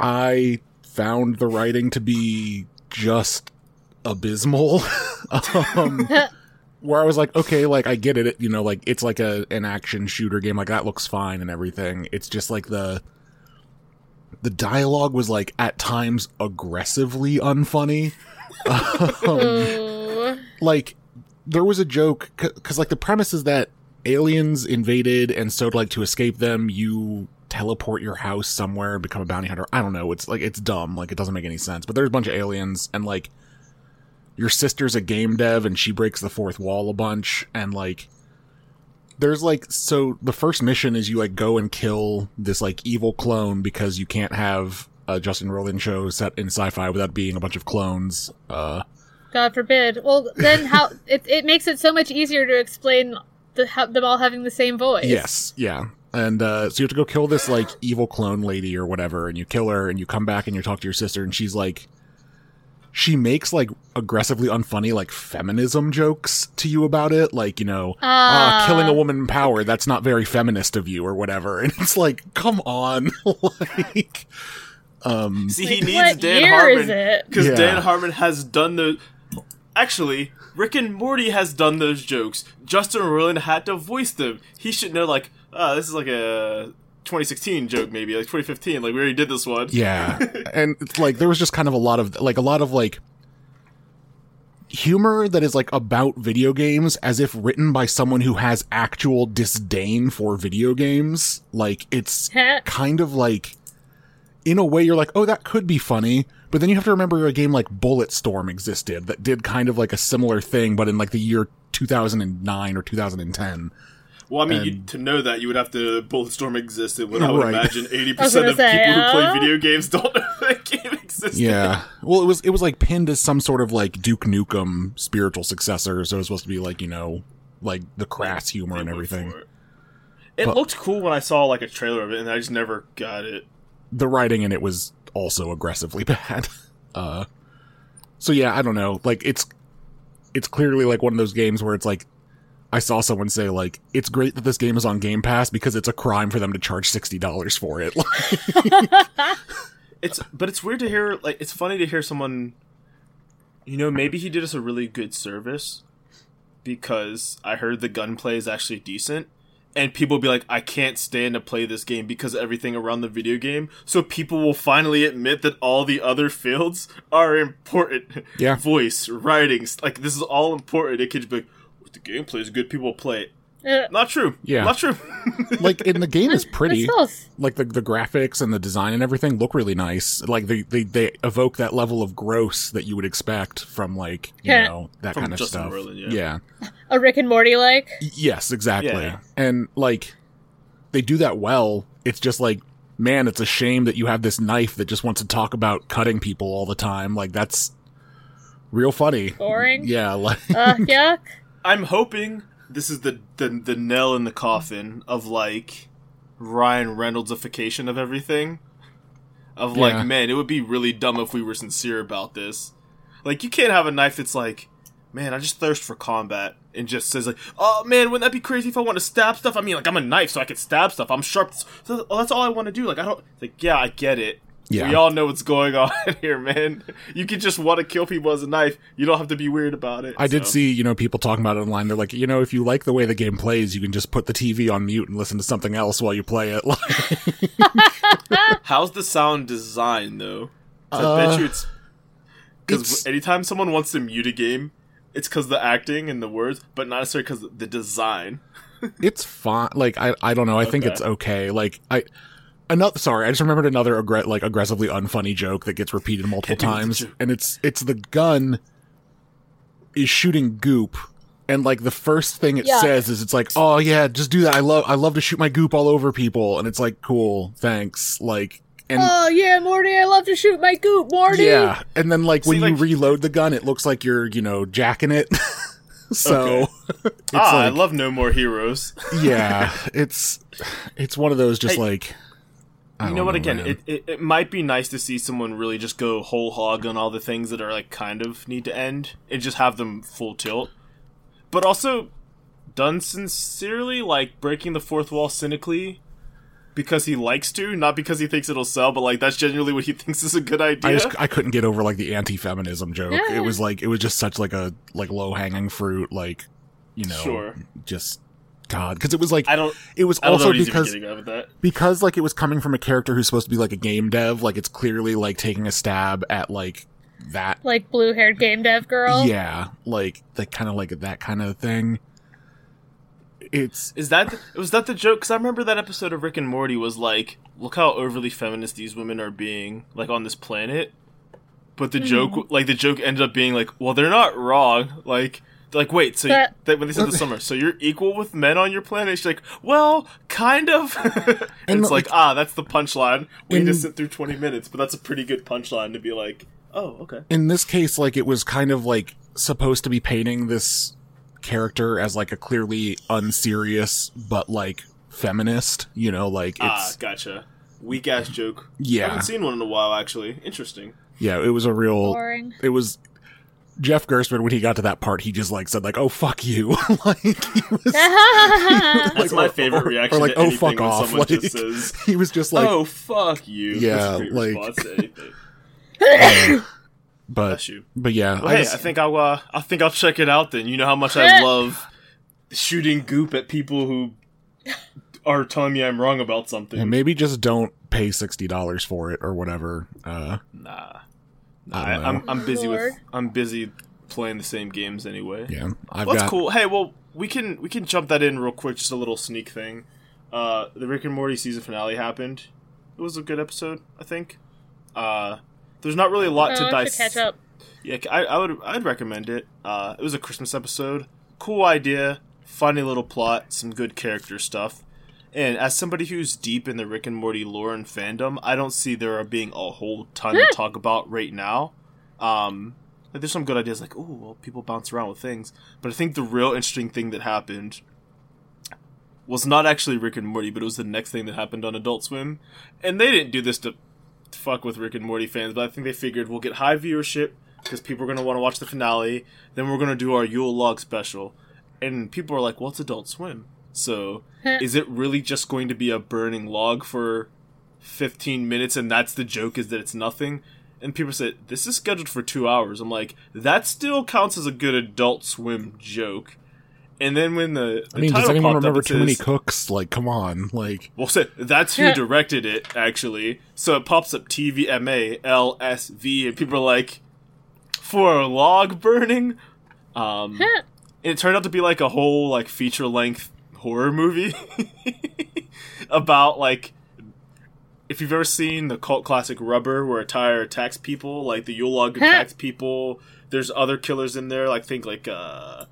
Speaker 3: I found the writing to be just abysmal. (laughs) um, where I was like, okay, like I get it, you know, like it's like a an action shooter game, like that looks fine and everything. It's just like the the dialogue was like at times aggressively unfunny. (laughs) um, like there was a joke because like the premise is that aliens invaded and so like to escape them you teleport your house somewhere and become a bounty hunter i don't know it's like it's dumb like it doesn't make any sense but there's a bunch of aliens and like your sister's a game dev and she breaks the fourth wall a bunch and like there's like so the first mission is you like go and kill this like evil clone because you can't have a Justin Roiland show set in sci-fi without being a bunch of clones. Uh,
Speaker 2: God forbid. Well, then how (laughs) it it makes it so much easier to explain the them all having the same voice.
Speaker 3: Yes, yeah. And uh, so you have to go kill this like evil clone lady or whatever, and you kill her, and you come back and you talk to your sister, and she's like, she makes like aggressively unfunny like feminism jokes to you about it, like you know, ah,
Speaker 2: Ah.
Speaker 3: killing a woman in power, that's not very feminist of you or whatever, (laughs) and it's like, come on, (laughs) like, um,
Speaker 1: See, he
Speaker 2: Like,
Speaker 1: needs
Speaker 2: what
Speaker 1: Dan
Speaker 2: year
Speaker 1: Harmon because
Speaker 3: Yeah.
Speaker 1: Dan Harmon has done the actually, Rick and Morty has done those jokes. Justin Roiland had to voice them. He should know, like, uh, this is like a 2016 joke, maybe like 2015. Like we already did this one.
Speaker 3: Yeah, (laughs) and like there was just kind of a lot of like a lot of like humor that is like about video games as if written by someone who has actual disdain for video games. Like it's (laughs) kind of like in a way you're like, "Oh, that could be funny." But then you have to remember a game like Bulletstorm existed that did kind of like a similar thing but in like the year 2009 or 2010.
Speaker 1: Well, I mean,
Speaker 3: And-
Speaker 1: you, to know that you would have to Bulletstorm existed. When I (laughs) would
Speaker 3: Right.
Speaker 1: imagine eighty percent of
Speaker 2: say,
Speaker 1: people who play video games don't know (laughs) that game existed.
Speaker 3: Yeah. Well, it was it was like pinned as some sort of like Duke Nukem spiritual successor, so it was supposed to be like you know like the crass humor and everything.
Speaker 1: It, It
Speaker 3: But-
Speaker 1: looked cool when I saw like a trailer of it, and I just never got it.
Speaker 3: The writing in it was also aggressively (laughs) bad. Uh, so yeah, I don't know. Like it's it's clearly like one of those games where it's like I saw someone say like it's great that this game is on Game Pass because it's a crime for them to charge sixty dollars for it. (laughs)
Speaker 1: It's but it's weird to hear. Like it's funny to hear someone. You know, maybe he did us a really good service because I heard the gunplay is actually decent. And people be like, I can't stand to play this game because everything around the video game. So people will finally admit that all the other fields are important.
Speaker 3: Yeah.
Speaker 1: Voice, writing, like this is all important. It could be like, the gameplay is good, people play it.
Speaker 2: Uh,
Speaker 1: Not true.
Speaker 3: Yeah.
Speaker 1: Not true. (laughs)
Speaker 3: like in the game is (laughs) pretty.
Speaker 2: still-
Speaker 3: like the the graphics and the design and everything look really nice. Like they they, they evoke that level of gross that you would expect from like you
Speaker 2: Yeah.
Speaker 3: know that
Speaker 1: From
Speaker 3: kind of
Speaker 1: Justin
Speaker 3: stuff.
Speaker 1: Roiland,
Speaker 3: yeah. (laughs)
Speaker 2: a Rick and Morty like.
Speaker 3: Yes, exactly.
Speaker 1: Yeah.
Speaker 3: And like they do that well. It's just like man, it's a shame that you have this knife that just wants to talk about cutting people all the time. Like that's real funny.
Speaker 2: Boring.
Speaker 3: Yeah, like
Speaker 2: Uh, yuck.
Speaker 1: I'm hoping this is the, the the nail in the coffin of like Ryan Reynolds'ification of everything. Of like,
Speaker 3: Yeah.
Speaker 1: man, it would be really dumb if we were sincere about this. Like, you can't have a knife that's like, man, I just thirst for combat, and just says like, oh man, wouldn't that be crazy if I want to stab stuff? I mean, like, I'm a knife, so I can stab stuff. I'm sharp. So oh, that's all I want to do. Like, I don't. Like, yeah, I get it.
Speaker 3: Yeah.
Speaker 1: We all know what's going on (laughs) here, man. You can just want to kill people as a knife. You don't have to be weird about it.
Speaker 3: I did see, you know, people talking about it online. They're like, you know, if you like the way the game plays, you can just put the TV on mute and listen to something else while you play it. (laughs) (laughs)
Speaker 1: How's the sound design though? 'Cause I
Speaker 3: Uh,
Speaker 1: bet you it's because anytime someone wants to mute a game, it's because the acting and the words, but not necessarily because the design.
Speaker 3: it's fine. Like I, I don't know. I think it's okay. Like I, another. Sorry, I just remembered another aggre- like aggressively unfunny joke that gets repeated multiple
Speaker 1: Hit me with the
Speaker 3: times, and it's it's the gun is shooting goop. And like the first thing it
Speaker 2: Yeah.
Speaker 3: says is it's like, oh yeah, just do that. I love I love to shoot my goop all over people, and it's like, cool, thanks. Like, and
Speaker 2: Oh yeah, Morty, I love to shoot my goop, Morty.
Speaker 3: yeah, and then like when
Speaker 1: See,
Speaker 3: you reload the gun, it looks like you're you know jacking it. (laughs) so it's
Speaker 1: ah, I love No More Heroes.
Speaker 3: yeah, it's it's one of those just
Speaker 1: Hey,
Speaker 3: like I
Speaker 1: you
Speaker 3: don't
Speaker 1: know what? Again, it, it it might be nice to see someone really just go whole hog on all the things that are like kind of need to end and just have them full tilt, but also done sincerely, like breaking the fourth wall cynically. Because he likes to, not because he thinks it'll sell, but like that's genuinely what he (laughs) thinks is a good idea.
Speaker 3: I just I couldn't get over like the anti-feminism joke.
Speaker 2: Yeah.
Speaker 3: It was like it was just such like a like low hanging fruit, like you know,
Speaker 1: Sure.
Speaker 3: just God, because it was like
Speaker 1: I don't.
Speaker 3: it was
Speaker 1: don't
Speaker 3: also
Speaker 1: what he's even
Speaker 3: because
Speaker 1: getting at with that.
Speaker 3: because like it was coming from a character who's supposed to be like a game dev, like it's clearly like taking a stab at like that.
Speaker 2: Like blue haired game dev girl.
Speaker 3: Yeah, like like kind of like that kind of thing. It's
Speaker 1: Is that was that the joke? Because I remember that episode of Rick and Morty was like, look how overly feminist these women are being, like on this planet. But the hmm. joke, like the joke, ended up being like, well, they're not wrong. Like, they're like, wait, so
Speaker 2: That-
Speaker 1: you, when they said the (laughs) summer, so you're equal with men on your planet? She's like, well, kind of. (laughs) and it's like,
Speaker 3: like,
Speaker 1: ah, that's the punchline. We
Speaker 3: in-
Speaker 1: just sit through twenty minutes, but that's a pretty good punchline to be like, oh, okay.
Speaker 3: in this case, like it was kind of like supposed to be painting this character as like a clearly unserious but like feminist. You know, like
Speaker 1: Ah,
Speaker 3: it's
Speaker 1: gotcha. Weak ass joke.
Speaker 3: Yeah.
Speaker 1: I haven't seen one in a while, actually. Interesting.
Speaker 3: yeah. It was a real.
Speaker 2: Boring.
Speaker 3: It was. Jeff Gerstmann, when he got to that part, he just like said like, "Oh fuck you," (laughs) like he was, (laughs)
Speaker 1: That's
Speaker 3: like,
Speaker 1: my
Speaker 3: or-
Speaker 1: favorite
Speaker 3: or- or
Speaker 1: reaction.
Speaker 3: like,
Speaker 1: to
Speaker 3: "Oh fuck off," (laughs)
Speaker 1: Someone
Speaker 3: like
Speaker 1: just says,
Speaker 3: he was just like,
Speaker 1: "Oh fuck you."
Speaker 3: Yeah,
Speaker 1: That's a great
Speaker 3: like-
Speaker 1: response to anything. (coughs)
Speaker 3: But but yeah,
Speaker 1: Well,
Speaker 3: I
Speaker 1: hey,
Speaker 3: just-
Speaker 1: I think I'll uh, I think I'll check it out then. You know how much I love shooting goop at people who are telling me I'm wrong about something.
Speaker 3: yeah, maybe just don't pay sixty dollars for it or whatever. Uh,
Speaker 1: Nah, nah
Speaker 3: I don't
Speaker 1: I, am. I'm busy
Speaker 2: Lord.
Speaker 1: with I'm busy playing the same games anyway.
Speaker 3: yeah, I've
Speaker 1: Well, that's
Speaker 3: got
Speaker 1: cool. Hey, well, we can we can jump that in real quick. Just a little sneak thing. Uh, the Rick and Morty season finale happened. It was a good episode, I think. Uh, there's not really a lot
Speaker 2: Oh,
Speaker 1: to
Speaker 2: I
Speaker 1: dissect.
Speaker 2: catch up.
Speaker 1: Yeah, I, I would I'd recommend it. Uh, it was a Christmas episode. Cool idea, funny little plot, some good character stuff. And as somebody who's deep in the Rick and Morty lore and fandom, I don't see there being a whole ton to talk about right now. Um, like there's some good ideas, like oh, well, people bounce around with things. But I think the real interesting thing that happened was not actually Rick and Morty, but it was the next thing that happened on Adult Swim. And they didn't do this to fuck with Rick and Morty fans, but I think they figured we'll get high viewership because people are going to want to watch the finale. Then we're going to do our Yule log special. And people are like, what's Adult Swim? So is it really just going to be a burning log for 15 minutes and that's the joke is that it's nothing? And people said, this is scheduled for two hours. I'm like, that still counts as a good Adult Swim joke. And then when the, the
Speaker 3: I mean, does
Speaker 1: title
Speaker 3: anyone
Speaker 1: popped up,
Speaker 3: remember
Speaker 1: it
Speaker 3: too many cooks? Like, come on, like
Speaker 1: well, so that's who directed it, actually. So it pops up TVMA LSV, and people are like, for a log burning? Um, and it turned out to be like a whole like feature length horror movie (laughs) about like if you've ever seen the cult classic Rubber, where a tire attacks people, like the Yule log (laughs) attacks people. There's other killers in there, like think like uh,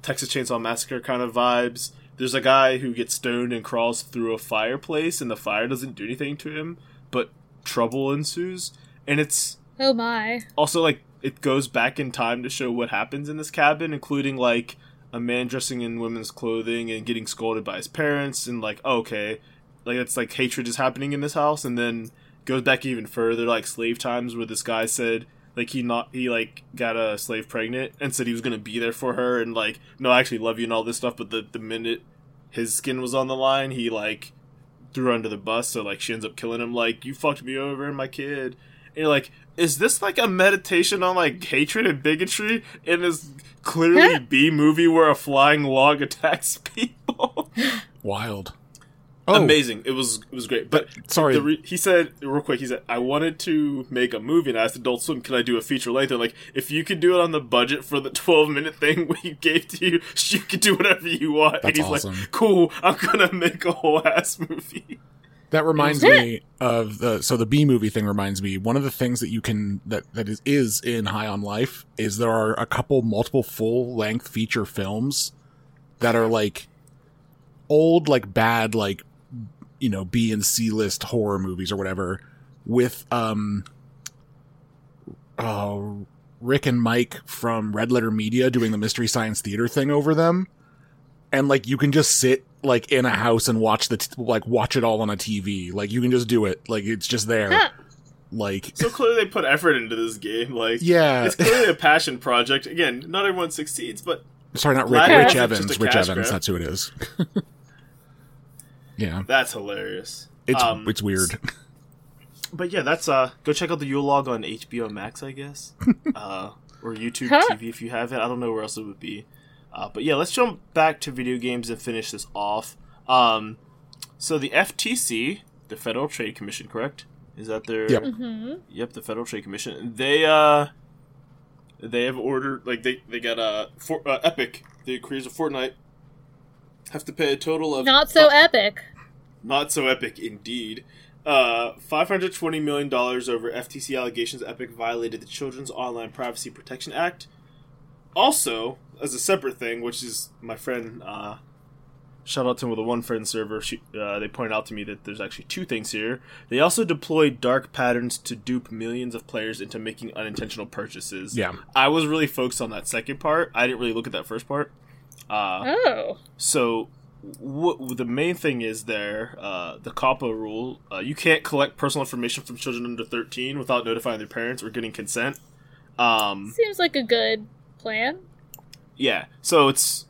Speaker 1: Texas Chainsaw Massacre kind of vibes. There's a guy who gets stoned and crawls through a fireplace, and the fire doesn't do anything to him, but trouble ensues. And it's
Speaker 2: Oh my.
Speaker 1: also like it goes back in time to show what happens in this cabin, including like a man dressing in women's clothing and getting scolded by his parents, and like okay, like it's like hatred is happening in this house, and then goes back even further, like slave times, where this guy said like he not he like got a slave pregnant and said he was gonna be there for her, and like no, I actually love you and all this stuff, but the the minute his skin was on the line, he like threw under the bus, so like she ends up killing him, like you fucked me over and my kid. And you're like, is this like a meditation on like hatred and bigotry? In this clearly (laughs) B movie where a flying log attacks people? (laughs)
Speaker 3: wild. Oh,
Speaker 1: Amazing! It was it was great. But uh,
Speaker 3: sorry.
Speaker 1: the re- he said real quick. He said, "I wanted to make a movie, and I asked Adult Swim, can I do a feature length?" They're like, "If you could do it on the budget for the twelve minute thing (laughs) we gave to you, you could do whatever you want."
Speaker 3: That's
Speaker 1: and he's
Speaker 3: awesome.
Speaker 1: like, "Cool, I'm gonna make a whole ass movie."
Speaker 3: That reminds me of the so the B movie thing reminds me one of the things that you can that that is is in High on Life is there are a couple multiple full length feature films that are like old like bad like you know B and C list horror movies or whatever with um oh Rick and Mike from Red Letter Media doing the Mystery Science Theater thing over them. And like you can just sit like in a house and watch the t- like watch it all on a TV. Like you can just do it. Like it's just there.
Speaker 2: Huh.
Speaker 3: Like
Speaker 1: So clearly, they put effort into this game. Like,
Speaker 3: yeah,
Speaker 1: it's clearly a passion project. Again, not everyone succeeds, but
Speaker 3: sorry, not Rick. Rich Evans. Rich Evans.
Speaker 1: grab.
Speaker 3: That's who it is. (laughs) yeah,
Speaker 1: that's hilarious.
Speaker 3: it's
Speaker 1: Um,
Speaker 3: it's weird.
Speaker 1: But yeah, that's uh go check out the Yule log on HBO Max, I guess. (laughs) uh or YouTube
Speaker 2: Huh.
Speaker 1: TV if you have it. I don't know where else it would be. Uh, but yeah, let's jump back to video games and finish this off. Um so the FTC, the Federal Trade Commission, correct? Is that their
Speaker 3: Yep.
Speaker 2: Mm-hmm.
Speaker 1: Yep, the Federal Trade Commission. They uh they have ordered like they they got a for, uh Epic, the creators of Fortnite have to pay a total of
Speaker 2: Not so epic.
Speaker 1: not so epic indeed. Uh, $520 million over FTC allegations Epic violated the Children's Online Privacy Protection Act. Also, as a separate thing, which is my friend, uh, shout out to him with a one friend server, she, uh, they pointed out to me that there's actually two things here. They also deployed dark patterns to dupe millions of players into making unintentional purchases.
Speaker 3: Yeah.
Speaker 1: I was really focused on that second part. I didn't really look at that first part. Uh,
Speaker 2: Oh.
Speaker 1: so, what the main thing is there, uh, the COPPA rule, uh, you can't collect personal information from children under 13 without notifying their parents or getting consent. Um,
Speaker 2: Seems like a good plan.
Speaker 1: yeah, so it's,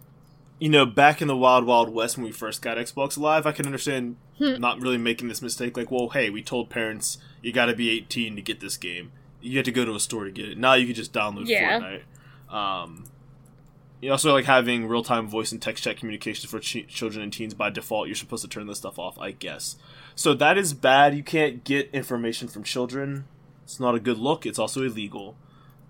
Speaker 1: you know, back in the Wild Wild West when we first got Xbox Live, I can understand
Speaker 2: Hmm.
Speaker 1: not really making this mistake. Like, well, hey, we told parents you gotta be 18 to get this game. you had to go to a store to get it. Now you can just download
Speaker 2: Yeah.
Speaker 1: Fortnite. Um, you also like having real time voice and text chat communication for ch- children and teens by default. You're supposed to turn this stuff off, I guess. So that is bad. You can't get information from children. It's not a good look. It's also illegal.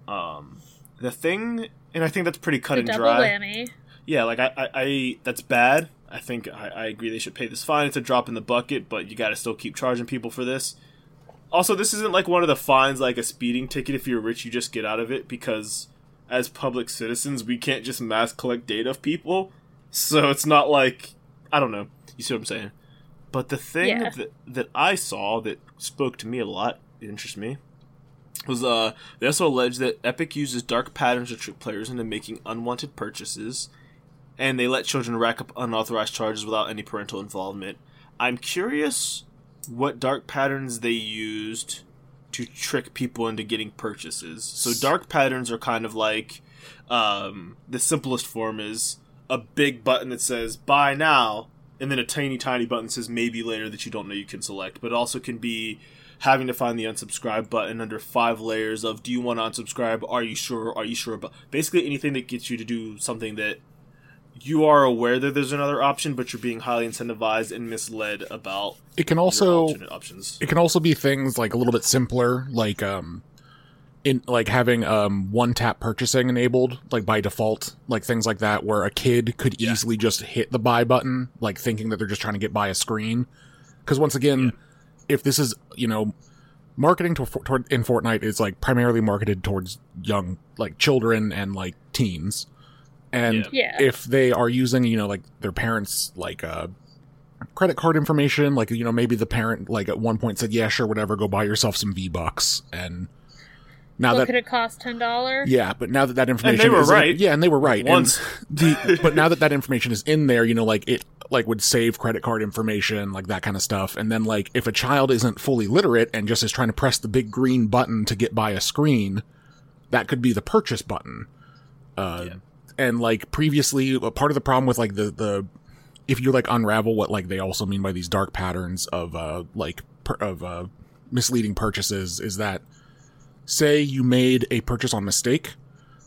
Speaker 1: Um, the thing, and I think that's pretty cut
Speaker 2: The
Speaker 1: and
Speaker 2: double
Speaker 1: dry
Speaker 2: whammy.
Speaker 1: yeah, like I, I, I that's bad. I think I, I agree they should pay this fine. It's a drop in the bucket, but you got to still keep charging people for this. Also, this isn't like one of the fines like a speeding ticket. If you're rich, you just get out of it because as public citizens, we can't just mass collect data of people. So it's not like I don't know. You see what I'm saying? But the thing
Speaker 2: Yeah.
Speaker 1: that that I saw that spoke to me a lot, it interests me, was uh they also allege that Epic uses dark patterns to trick players into making unwanted purchases, and they let children rack up unauthorized charges without any parental involvement. I'm curious what dark patterns they used to trick people into getting purchases. So dark patterns are kind of like um, the simplest form is a big button that says buy now and then a tiny tiny button that says maybe later that you don't know you can select but it also can be having to find the unsubscribe button under five layers of do you want to unsubscribe are you sure are you sure about basically anything that gets you to do something that you are aware that there's another option but you're being highly incentivized and misled about
Speaker 3: It can also
Speaker 1: alternate options
Speaker 3: it can also be things like a little bit simpler, like um, in like having um one tap purchasing enabled, like by default, like things like that, where a kid could
Speaker 1: Yeah.
Speaker 3: easily just hit the buy button, like thinking that they're just trying to get by a screen. Because once again, if this is you know marketing to, toward, in Fortnite is like primarily marketed towards young like children and like teens, and
Speaker 2: Yeah.
Speaker 3: if they are using you know like their parents like uh credit card information like you know maybe the parent like at one point said yeah sure whatever go buy yourself some v bucks and now
Speaker 2: What
Speaker 3: that
Speaker 2: could it cost? Ten dollars.
Speaker 3: yeah but now that that information
Speaker 1: they were
Speaker 3: is in-
Speaker 1: right.
Speaker 3: yeah and they were right And
Speaker 1: Once.
Speaker 3: the but now that that information is in there you know like it like would save credit card information like that kind of stuff. And then like if a child isn't fully literate and just is trying to press the big green button to get by a screen that could be the purchase button. Uh
Speaker 1: Yeah.
Speaker 3: and like previously a part of the problem with like the the if you like unravel what like they also mean by these dark patterns of uh like per, of uh misleading purchases is that say you made a purchase on mistake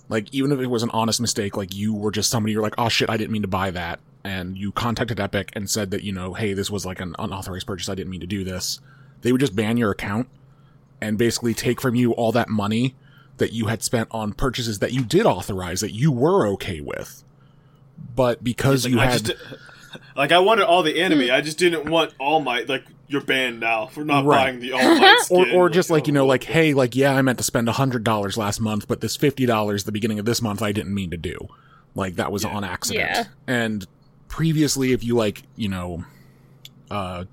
Speaker 3: like even if it was an honest mistake like you were just somebody you're like oh shit i didn't mean to buy that and you contacted epic and said that you know hey this was like an unauthorized purchase i didn't mean to do this they would just ban your account and basically take from you all that money that you had spent on purchases that you did authorize that you were okay with but because
Speaker 1: Like,
Speaker 3: you
Speaker 1: I
Speaker 3: had
Speaker 1: just, (laughs) like I wanted all the anime. Hmm. I just didn't want All Might. Like you're banned now for not
Speaker 3: Right.
Speaker 1: buying the All Might (laughs)
Speaker 3: or,
Speaker 1: skin.
Speaker 3: or just like
Speaker 1: oh,
Speaker 3: you know like hey like yeah i meant to spend a hundred dollars last month but this fifty dollars the beginning of this month i didn't mean to do like that was
Speaker 1: Yeah.
Speaker 3: on accident
Speaker 2: Yeah.
Speaker 3: and previously if you like you know uh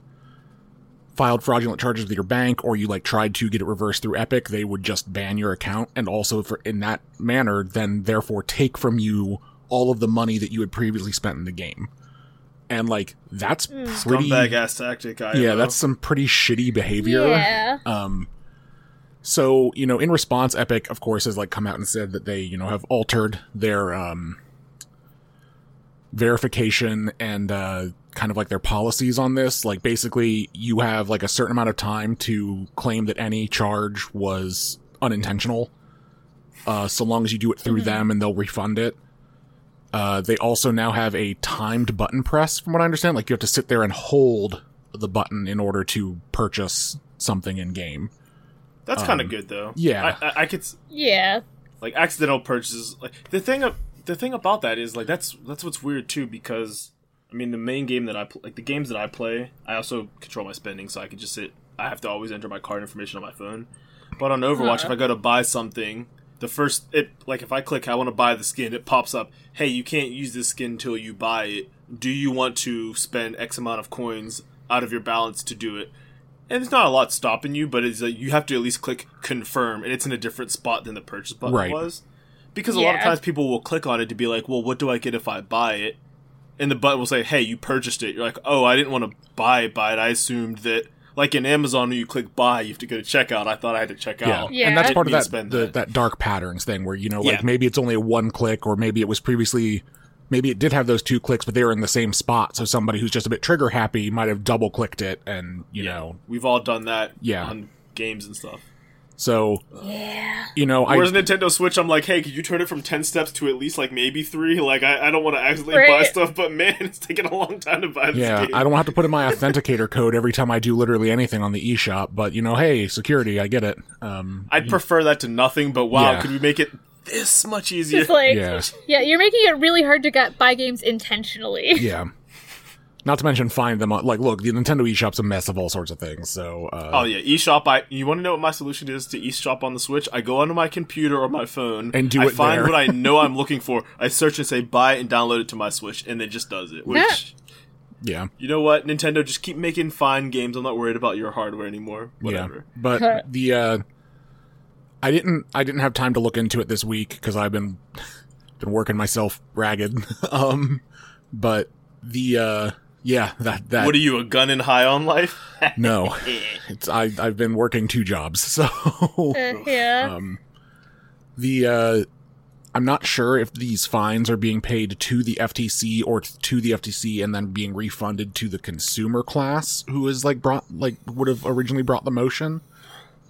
Speaker 3: filed fraudulent charges with your bank or you like tried to get it reversed through epic they would just ban your account and also for in that manner then therefore take from you all of the money that you had previously spent in the game and like that's pretty
Speaker 1: scumbag ass tactic. I
Speaker 3: yeah
Speaker 1: know.
Speaker 3: that's some pretty shitty behavior
Speaker 2: Yeah.
Speaker 3: um, so you know, in response, Epic, of course, has like come out and said that they you know have altered their um verification and uh kind of like their policies on this. Like basically, you have like a certain amount of time to claim that any charge was unintentional. Uh, so long as you do it through them, and they'll refund it. Uh, they also now have a timed button press, from what I understand. Like you have to sit there and hold the button in order to purchase something in game.
Speaker 1: that's kind of
Speaker 3: um,
Speaker 1: good though.
Speaker 3: yeah.
Speaker 1: I, I, I could
Speaker 2: Yeah.
Speaker 1: like accidental purchases. Like the thing, of, the thing about that is like that's that's what's weird too because I mean the main game that I pl- like the games that I play, I also control my spending, so I can just sit. I have to always enter my card information on my phone. But on Overwatch,
Speaker 2: Huh.
Speaker 1: if I go to buy something, the first it like if I click I want to buy the skin, it pops up. Hey, you can't use this skin until you buy it. Do you want to spend X amount of coins out of your balance to do it? And there's not a lot stopping you, but it's like you have to at least click confirm, and it's in a different spot than the purchase button
Speaker 3: Right.
Speaker 1: was. Because a lot of times people will click on it to be like, well, what do I get if I buy it? And the button will say, hey, you purchased it. You're like, oh, I didn't want to buy it, buy it. I assumed that, like in Amazon, when you click buy, you have to go to checkout. I thought I had to check
Speaker 3: Yeah.
Speaker 1: out.
Speaker 2: Yeah.
Speaker 3: And that's part of that,
Speaker 1: spend
Speaker 3: the,
Speaker 1: that.
Speaker 3: that dark patterns thing where, you know, like
Speaker 1: Yeah.
Speaker 3: maybe it's only a one click or maybe it was previously, maybe it did have those two clicks, but they were in the same spot. So somebody who's just a bit trigger happy might have double clicked it and, you know,
Speaker 1: We've all done that
Speaker 3: Yeah.
Speaker 1: on games and stuff.
Speaker 3: So
Speaker 2: Yeah.
Speaker 3: you know, I
Speaker 1: Nintendo Switch, I'm like, hey, could you turn it from ten steps to at least like maybe three? Like, I, I don't want to accidentally buy stuff, but man, (laughs) it's taking a long time to buy this
Speaker 3: yeah,
Speaker 1: game.
Speaker 3: I don't have to put in my authenticator code every time I do literally anything on the eShop. But you know, hey, security, I get it. Um,
Speaker 1: I'd prefer that to nothing, but wow,
Speaker 3: Yeah.
Speaker 1: could we make it this much easier?
Speaker 2: Like
Speaker 3: yeah,
Speaker 2: yeah, you're making it really hard to get buy games intentionally.
Speaker 3: yeah. Not to mention find them on like look, the Nintendo eShop's a mess of all sorts of things. So uh,
Speaker 1: Oh yeah, eShop. I you want to know what my solution is to eShop on the Switch? I go onto my computer or my phone
Speaker 3: And do
Speaker 1: I
Speaker 3: it
Speaker 1: find
Speaker 3: there.
Speaker 1: what I (laughs) know I'm looking for. I search and say buy and download it to my Switch, and it just does it. Which
Speaker 3: yeah,
Speaker 1: you know what, Nintendo, just keep making fine games. I'm not worried about your hardware anymore.
Speaker 3: yeah.
Speaker 1: Whatever.
Speaker 3: But the uh, I didn't I didn't have time to look into it this week because I've been been working myself ragged. (laughs) um, but the uh, yeah that that
Speaker 1: What are you, a gun and high on life? (laughs)
Speaker 3: no, it's I I've been working two jobs so.
Speaker 2: Uh, yeah.
Speaker 3: Um, the uh, I'm not sure if these fines are being paid to the FTC or to the FTC and then being refunded to the consumer class who is like brought like would have originally brought the motion.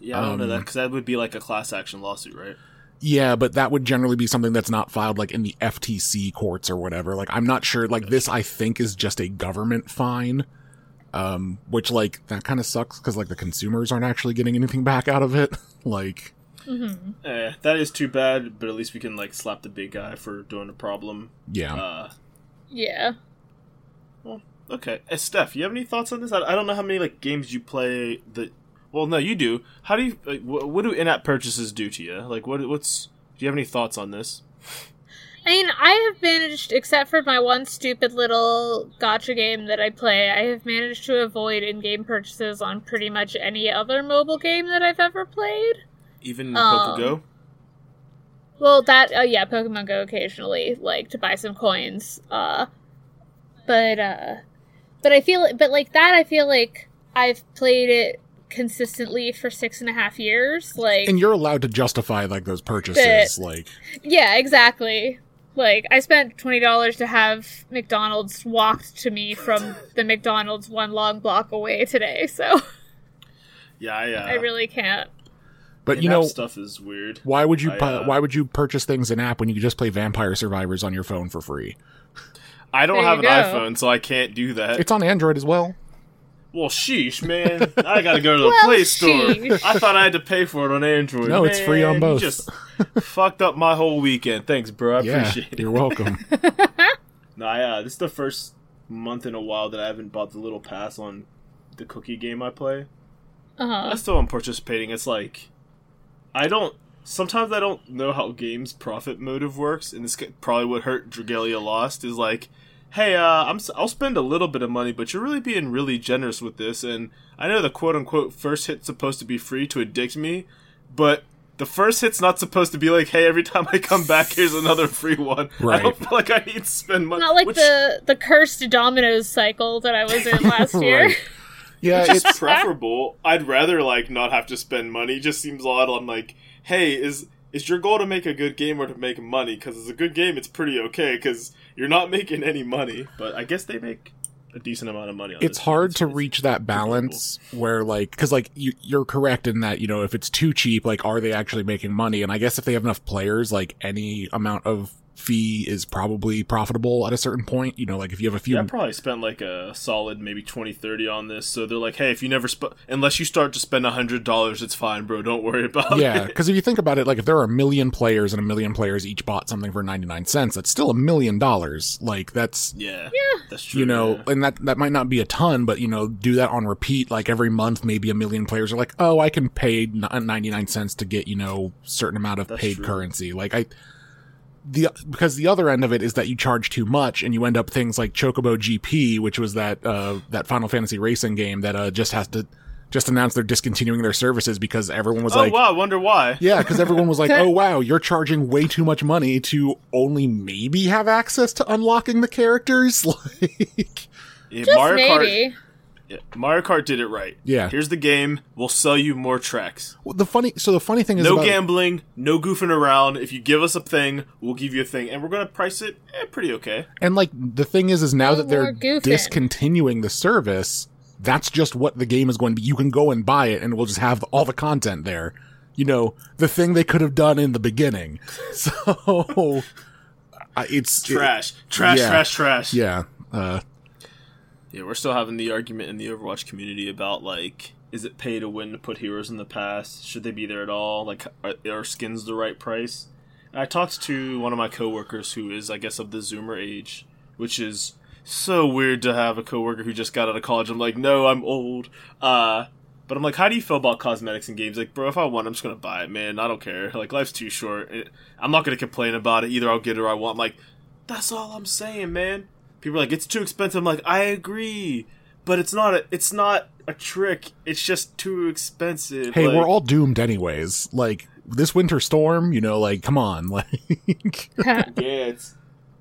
Speaker 1: yeah, I don't know
Speaker 3: Um,
Speaker 1: that because that would be like a class action lawsuit, right?
Speaker 3: Yeah, but that would generally be something that's not filed like in the FTC courts or whatever. Like I'm not sure like this I think is just a government fine. Um which like that kind of sucks cuz like the consumers aren't actually getting anything back out of it. (laughs) like
Speaker 1: Eh, that is too bad, but at least we can like slap the big guy for doing a problem.
Speaker 3: yeah.
Speaker 1: Uh,
Speaker 2: yeah.
Speaker 1: Okay, uh, Steph, you have any thoughts on this? I, I don't know how many like games you play. That well, no, you do. How do you? Like, wh- what do in-app purchases do to you? Like, what? What's? Do you have any thoughts on this?
Speaker 2: I mean, I have managed, except for my one stupid little gotcha game that I play, I have managed to avoid in game purchases on pretty much any other mobile game that I've ever played.
Speaker 1: Even
Speaker 2: Um,
Speaker 1: Go.
Speaker 2: Well, that, uh, yeah, Pokemon Go occasionally, like, to buy some coins. Uh, but, uh, but I feel, but like that, I feel like I've played it consistently for six and a half years. Like,
Speaker 3: and you're allowed to justify like those purchases like
Speaker 2: Yeah, exactly. Like I spent twenty dollars to have McDonald's walked to me from the McDonald's one long block away today, so
Speaker 1: Yeah, I. Uh,
Speaker 2: I really can't.
Speaker 3: but you
Speaker 1: in-app
Speaker 3: know
Speaker 1: stuff is weird.
Speaker 3: Why would you
Speaker 1: I, uh,
Speaker 3: why would you purchase things in app when you could just play Vampire Survivors on your phone for free?
Speaker 1: I don't
Speaker 2: There
Speaker 1: have an
Speaker 2: go.
Speaker 1: iPhone, so I can't do that.
Speaker 3: It's on Android as well.
Speaker 1: Well, sheesh, man, I gotta go to the (laughs)
Speaker 2: Well,
Speaker 1: Play Store.
Speaker 2: sheesh.
Speaker 1: I thought I had to pay for it on Android.
Speaker 3: No, it's free on both.
Speaker 1: You just fucked up my whole weekend. Thanks, bro. I
Speaker 3: yeah,
Speaker 1: appreciate it.
Speaker 3: you're welcome.
Speaker 1: No, I, uh, this is the first month in a while that I haven't bought the little pass on the cookie game I play.
Speaker 2: Uh huh.
Speaker 1: I still am participating. It's like I don't. Sometimes I don't know how games profit motive works, and this probably what hurt Dragalia Lost is like, hey, uh, I'm s- I'll spend a little bit of money, but you're really being really generous with this, and I know the quote unquote first hit's supposed to be free to addict me, but the first hit's not supposed to be like, hey, every time I come back, here's another free one. I
Speaker 3: Right.
Speaker 1: don't feel like I need to spend money.
Speaker 2: Not like
Speaker 1: which-
Speaker 2: the the cursed dominoes cycle that I was in (laughs) last year.
Speaker 3: Right. Yeah,
Speaker 1: Which
Speaker 3: it's
Speaker 1: preferable. I'd rather like not have to spend money. It just seems odd. I'm like, hey, is is your goal to make a good game or to make money? Because it's a good game, it's pretty okay. Because you're not (laughs) making any money, but I guess they make a decent amount of money. on
Speaker 3: it's
Speaker 1: this
Speaker 3: hard
Speaker 1: game,
Speaker 3: to
Speaker 1: it's-
Speaker 3: reach that balance where like because like you, you're correct in that you know if it's too cheap like are they actually making money and i guess if they have enough players like any amount of fee is probably profitable at a certain point you know like if you have a few
Speaker 1: Yeah, I probably spent like a solid maybe 20, 30 on this. So they're like, hey, if you never sp- unless you start to spend a hundred dollars, it's fine, bro. Don't worry about
Speaker 3: yeah
Speaker 1: it.
Speaker 3: because if you think about it like if there are a million players and a million players each bought something for 99 cents that's still a million dollars like that's
Speaker 1: Yeah, yeah, that's true.
Speaker 3: you know
Speaker 1: yeah.
Speaker 3: and that that might not be a ton but you know do that on repeat like every month maybe a million players are like oh i can pay 99 cents to get you know certain amount of
Speaker 1: That's
Speaker 3: paid
Speaker 1: true.
Speaker 3: currency like i the because the other end of it is that you charge too much and you end up things like chocobo gp which was that uh that final fantasy racing game that uh just has to just announced they're discontinuing their services because everyone was
Speaker 1: Oh
Speaker 3: like "Oh
Speaker 1: wow, I wonder why.
Speaker 3: yeah, because everyone was like, (laughs) "Oh wow, you're charging way too much money to only maybe have access to unlocking the characters." (laughs) Like,
Speaker 1: Yeah,
Speaker 2: Just
Speaker 1: Mario Kart.
Speaker 2: maybe.
Speaker 1: Yeah, Mario Kart did it right.
Speaker 3: Yeah.
Speaker 1: Here's the game. We'll sell you more tracks.
Speaker 3: Well, the funny, so the funny thing is
Speaker 1: No
Speaker 3: about,
Speaker 1: gambling, no goofing around. If you give us a thing, we'll give you a thing, and we're gonna price it eh, pretty okay.
Speaker 3: and like the thing is, is now
Speaker 2: No
Speaker 3: that they're
Speaker 2: goofing.
Speaker 3: discontinuing the service, that's just what the game is going to be. You can go and buy it, and we'll just have all the content there. you know, the thing they could have done in the beginning. (laughs) So I- it's it-
Speaker 1: Trash, trash,
Speaker 3: yeah.
Speaker 1: trash, trash.
Speaker 3: yeah. Uh,
Speaker 1: Yeah, we're still having the argument in the Overwatch community about like, is it pay to win to put heroes in the past? Should they be there at all? Like, are, are skins the right price? And I talked to one of my coworkers who is, I guess, of the Zoomer age, which is so weird to have a coworker who just got out of college. I'm like, no, I'm old. Uh, but I'm like, how do you feel about cosmetics in games? Like, bro, if I want, I'm just gonna buy it, man. I don't care. Like, life's too short. I'm not gonna complain about it. Either I'll get it or I want. I'm like, that's all I'm saying, man. People are like, it's too expensive. I'm like, I agree, but it's not a, it's not a trick. It's just too expensive.
Speaker 3: hey,
Speaker 1: Like,
Speaker 3: we're all doomed anyways. Like this winter storm, you know, like come on, (laughs) like (laughs)
Speaker 1: yeah. It's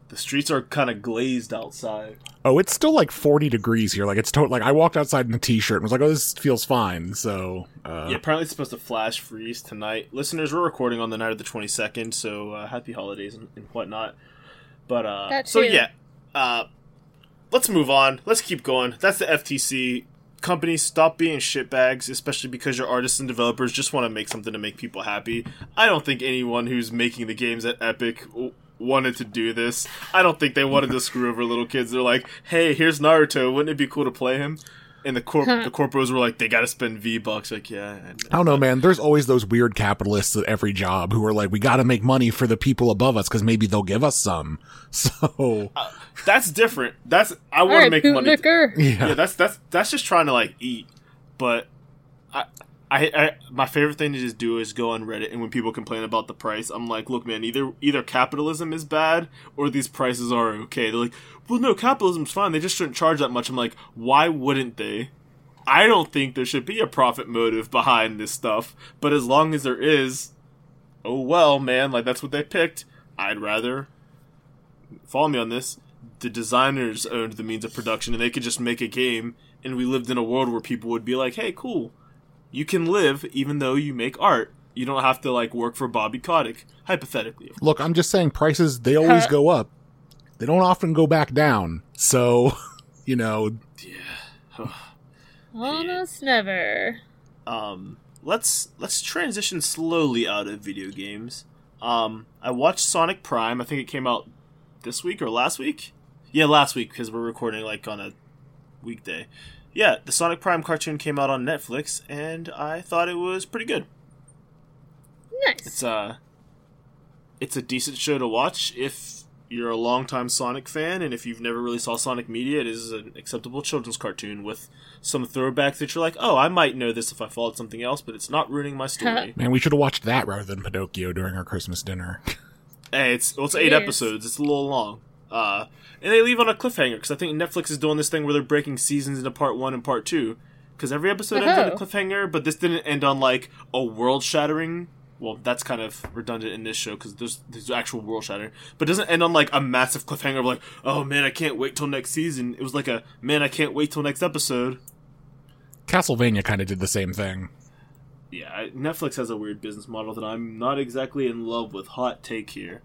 Speaker 1: the streets are kind of glazed outside.
Speaker 3: oh, it's still like 40 degrees here. Like it's to- like I walked outside in a t-shirt and was like, "Oh, this feels fine." So, uh
Speaker 1: yeah, apparently it's supposed to flash freeze tonight. Listeners, we're recording on the night of the 22nd, so uh, happy holidays and, and whatnot. But uh,
Speaker 2: That
Speaker 1: so yeah, uh, let's move on. Let's keep going. That's the FTC. Companies stop being shitbags, especially because your artists and developers just want to make something to make people happy. I don't think anyone who's making the games at Epic wanted to do this. I don't think they wanted to (laughs) screw over little kids. They're like, "Hey, here's Naruto. Wouldn't it be cool to play him?" And the corp the corporos were like, "They got to spend V bucks." Like, yeah, I know.
Speaker 3: I don't know, man. There's always those weird capitalists at every job who are like, "We got to make money for the people above us because maybe they'll give us some." (laughs) So, uh,
Speaker 1: That's different. That's I
Speaker 2: All
Speaker 1: want to make money.
Speaker 3: yeah.
Speaker 1: Yeah, that's that's that's just trying to like eat. But I, I, I, my favorite thing to just do is go on Reddit, and when people complain about the price, I'm like, look, man, either either capitalism is bad or these prices are okay. They're like, well, no, capitalism's fine. They just shouldn't charge that much. I'm like, why wouldn't they? I don't think there should be a profit motive behind this stuff. But as long as there is, oh well, man, like that's what they picked. I'd rather follow me on this. The designers owned the means of production, and they could just make a game. And we lived in a world where people would be like, "Hey, cool, you can live even though you make art. You don't have to like work for Bobby Kotick." Hypothetically,
Speaker 3: Look, I'm just saying prices they always go up. They don't often go back down. So, (laughs) you know, yeah.
Speaker 2: Almost never.
Speaker 1: um, let's let's transition slowly out of video games. Um, I watched Sonic Prime. I think it came out this week or last week. Yeah, last week because we're recording like on a weekday. Yeah, the Sonic Prime cartoon came out on Netflix, and I thought it was pretty good.
Speaker 2: Nice.
Speaker 1: It's uh it's a decent show to watch if you're a longtime Sonic fan, and if you've never really saw Sonic media, it is an acceptable children's cartoon with some throwbacks that you're like, oh, I might know this if I followed something else, but it's not ruining my story. (laughs)
Speaker 3: man, we should have watched that rather than Pinocchio during our Christmas dinner.
Speaker 1: hey, it's well, it's eight
Speaker 2: Yes.
Speaker 1: episodes. It's a little long. Uh, and they leave on a cliffhanger because I think Netflix is doing this thing where they're breaking seasons into part one and part two. Because every episode ends on a cliffhanger, but this didn't end on like a world shattering. Well, that's kind of redundant in this show because there's there's actual world shattering, but it doesn't end on like a massive cliffhanger of like, oh man, I can't wait till next season. It was like a man, I can't wait till next episode.
Speaker 3: Castlevania kind of did the same thing.
Speaker 1: Yeah, Netflix has a weird business model that I'm not exactly in love with. Hot take here.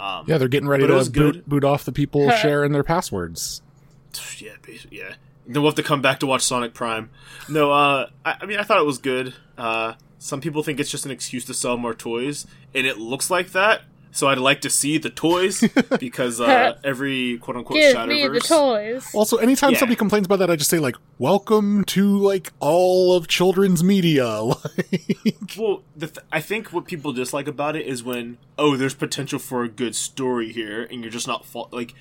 Speaker 1: Um,
Speaker 3: Yeah, they're getting ready to boot, boot off the people (laughs) sharing their passwords. (sighs)
Speaker 1: yeah, basically, yeah. Then we'll have to come back to watch Sonic Prime. No, uh, I, I mean, I thought it was good. Uh, some people think it's just an excuse to sell more toys, and it looks like that. So I'd like to see the toys (laughs) because uh, (laughs) every quote unquote
Speaker 2: Give
Speaker 1: Shatterverse.
Speaker 2: me the toys.
Speaker 3: Also, anytime
Speaker 1: Yeah.
Speaker 3: somebody complains about that, I just say like, "Welcome to like all of children's media." (laughs) Like,
Speaker 1: Well, the th- I think what people dislike about it is when oh, there's potential for a good story here, and you're just not fa- like,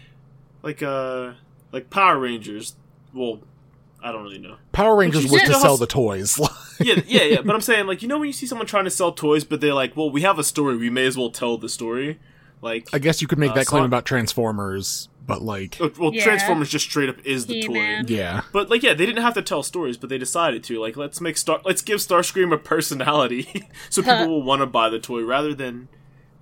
Speaker 1: like uh, like Power Rangers. Well, I don't really know.
Speaker 3: Power Rangers was to sell the toys. (laughs)
Speaker 1: yeah, yeah, yeah. But I'm saying, like, you know, when you see someone trying to sell toys, but they're like, "Well, we have a story. We may as well tell the story." Like,
Speaker 3: I guess you could make
Speaker 1: Uh,
Speaker 3: that claim
Speaker 1: Son-
Speaker 3: about Transformers, but like,
Speaker 1: uh, well,
Speaker 2: Yeah.
Speaker 1: Transformers just straight up is the
Speaker 2: He-Man.
Speaker 1: toy.
Speaker 3: yeah,
Speaker 1: But like, yeah, they didn't have to tell stories, but they decided to. Like, let's make Star, let's give Starscream a personality, (laughs) so people will want to buy the toy rather than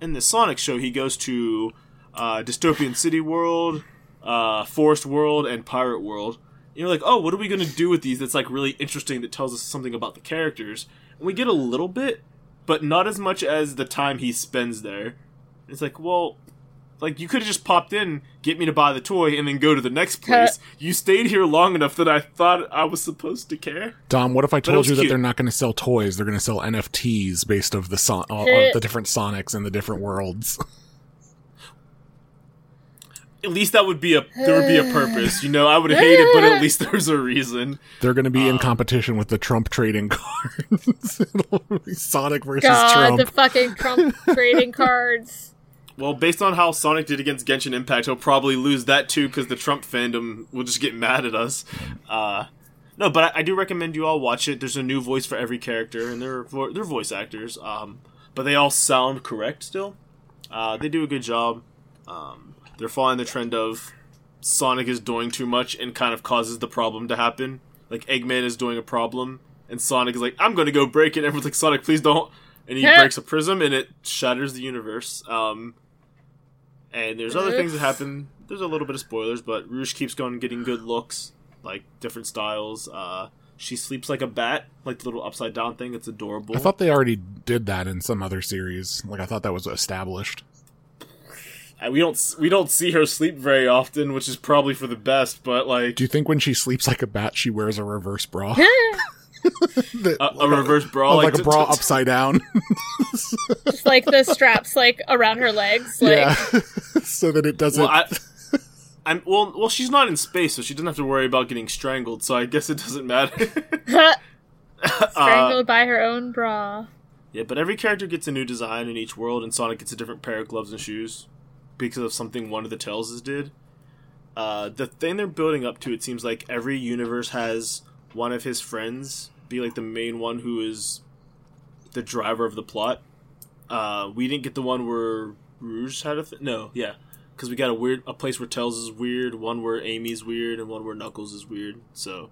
Speaker 1: in the Sonic show. He goes to uh, Dystopian City World, uh, Forest World, and Pirate World. And you're like, oh, what are we gonna do with these? That's like really interesting. That tells us something about the characters. And we get a little bit, but not as much as the time he spends there. It's like, well, like you could have just popped in, get me to buy the toy, and then go to the next (laughs) place. you stayed here long enough that I thought I was supposed to care.
Speaker 3: Dom, what if I told
Speaker 1: was
Speaker 3: you that they're not going to sell toys? They're going to sell NFTs based of the son- uh, uh, the different Sonics and the different worlds. (laughs)
Speaker 1: At least that would be a there would be a purpose, you know. I would hate it, but at least there's a reason.
Speaker 3: They're going to be
Speaker 1: Uh.
Speaker 3: in competition with the Trump trading (laughs) cards. Sonic versus
Speaker 2: God,
Speaker 3: Trump.
Speaker 2: the fucking Trump (laughs) trading cards.
Speaker 1: Well, based on how Sonic did against Genshin Impact, he'll probably lose that too because the Trump fandom will just get mad at us. Uh, no, but I, I do recommend you all watch it. There's a new voice for every character, and they're vo- they're voice actors, um, but they all sound correct still. Uh, they do a good job. Um, they're following the trend of Sonic is doing too much and kind of causes the problem to happen. Like Eggman is doing a problem, and Sonic is like, "I'm going to go break it." Everyone's like, "Sonic, please don't!" And he breaks a prism, and it shatters the universe. Um, and there's other things that happen. There's a little bit of spoilers, but Rouge keeps going, getting good looks, like different styles. Uh, she sleeps like a bat, like the little upside down thing. It's adorable.
Speaker 3: I thought they already did that in some other series. Like I thought that was established.
Speaker 1: Uh, we don't we don't see her sleep very often, which is probably for the best. But like
Speaker 3: Do you think when she sleeps like a bat, she wears a reverse bra? (laughs) (laughs) The-
Speaker 1: a, a reverse bra,
Speaker 3: oh, like, a bra
Speaker 1: t- t-
Speaker 3: upside down.
Speaker 2: Just like the straps like around her legs. Like
Speaker 3: yeah, (laughs) so that it doesn't.
Speaker 1: Well, I, I'm well. Well, she's not in space, so she doesn't have to worry about getting strangled. So I guess it doesn't matter.
Speaker 2: strangled by her own bra.
Speaker 1: Yeah, but every character gets a new design in each world, and Sonic gets a different pair of gloves and shoes because of something one of the Tailses did. Uh, the thing they're building up to, it seems like every universe has one of his friends be like the main one who is the driver of the plot. Uh, we didn't get the one where Rouge had a th- no, yeah, because we got a weird a place where Tails is weird, one where Amy's weird, and one where Knuckles is weird. So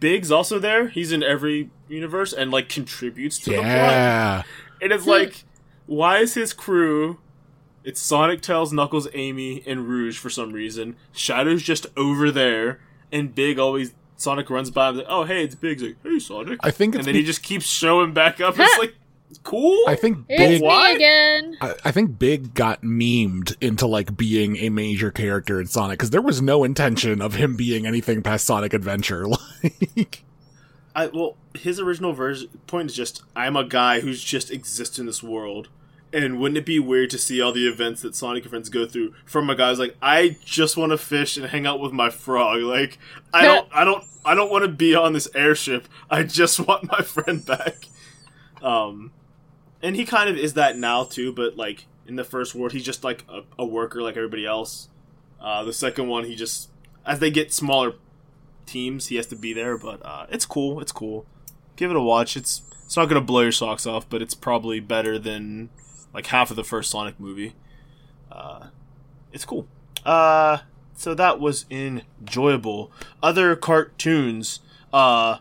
Speaker 1: Big's also there. He's in every universe and like contributes to the plot. And it's like, why is his crew? It's Sonic, Tails, Knuckles, Amy, and Rouge for some reason. Shadow's just over there, and Big always Sonic runs by him like, "Oh hey, it's Big." He's like, "Hey, Sonic,"
Speaker 3: I think it's
Speaker 1: and then
Speaker 3: be-
Speaker 1: he just keeps showing back up. (laughs) It's like, cool.
Speaker 3: I think
Speaker 2: It's
Speaker 3: Big.
Speaker 2: Me again.
Speaker 3: I, I think Big got memed into like being a major character in Sonic because there was no intention of him being anything past Sonic Adventure. (laughs) Like,
Speaker 1: I well, his original version point is just I'm a guy who's just exists in this world. And wouldn't it be weird to see all the events that Sonic and friends go through from a guy who's like, I just want to fish and hang out with my frog. Like, I don't, I don't, I don't want to be on this airship. I just (laughs) want my friend back. Um, and he kind of is that now too. But like in the first world, he's just like a, a worker like everybody else. Uh, the second one, he just as they get smaller teams, he has to be there. But uh, it's cool. It's cool. Give it a watch. It's it's not gonna blow your socks off, but it's probably better than like half of the first Sonic movie. Uh, it's cool. Uh, so that was enjoyable. Other cartoons. Uh,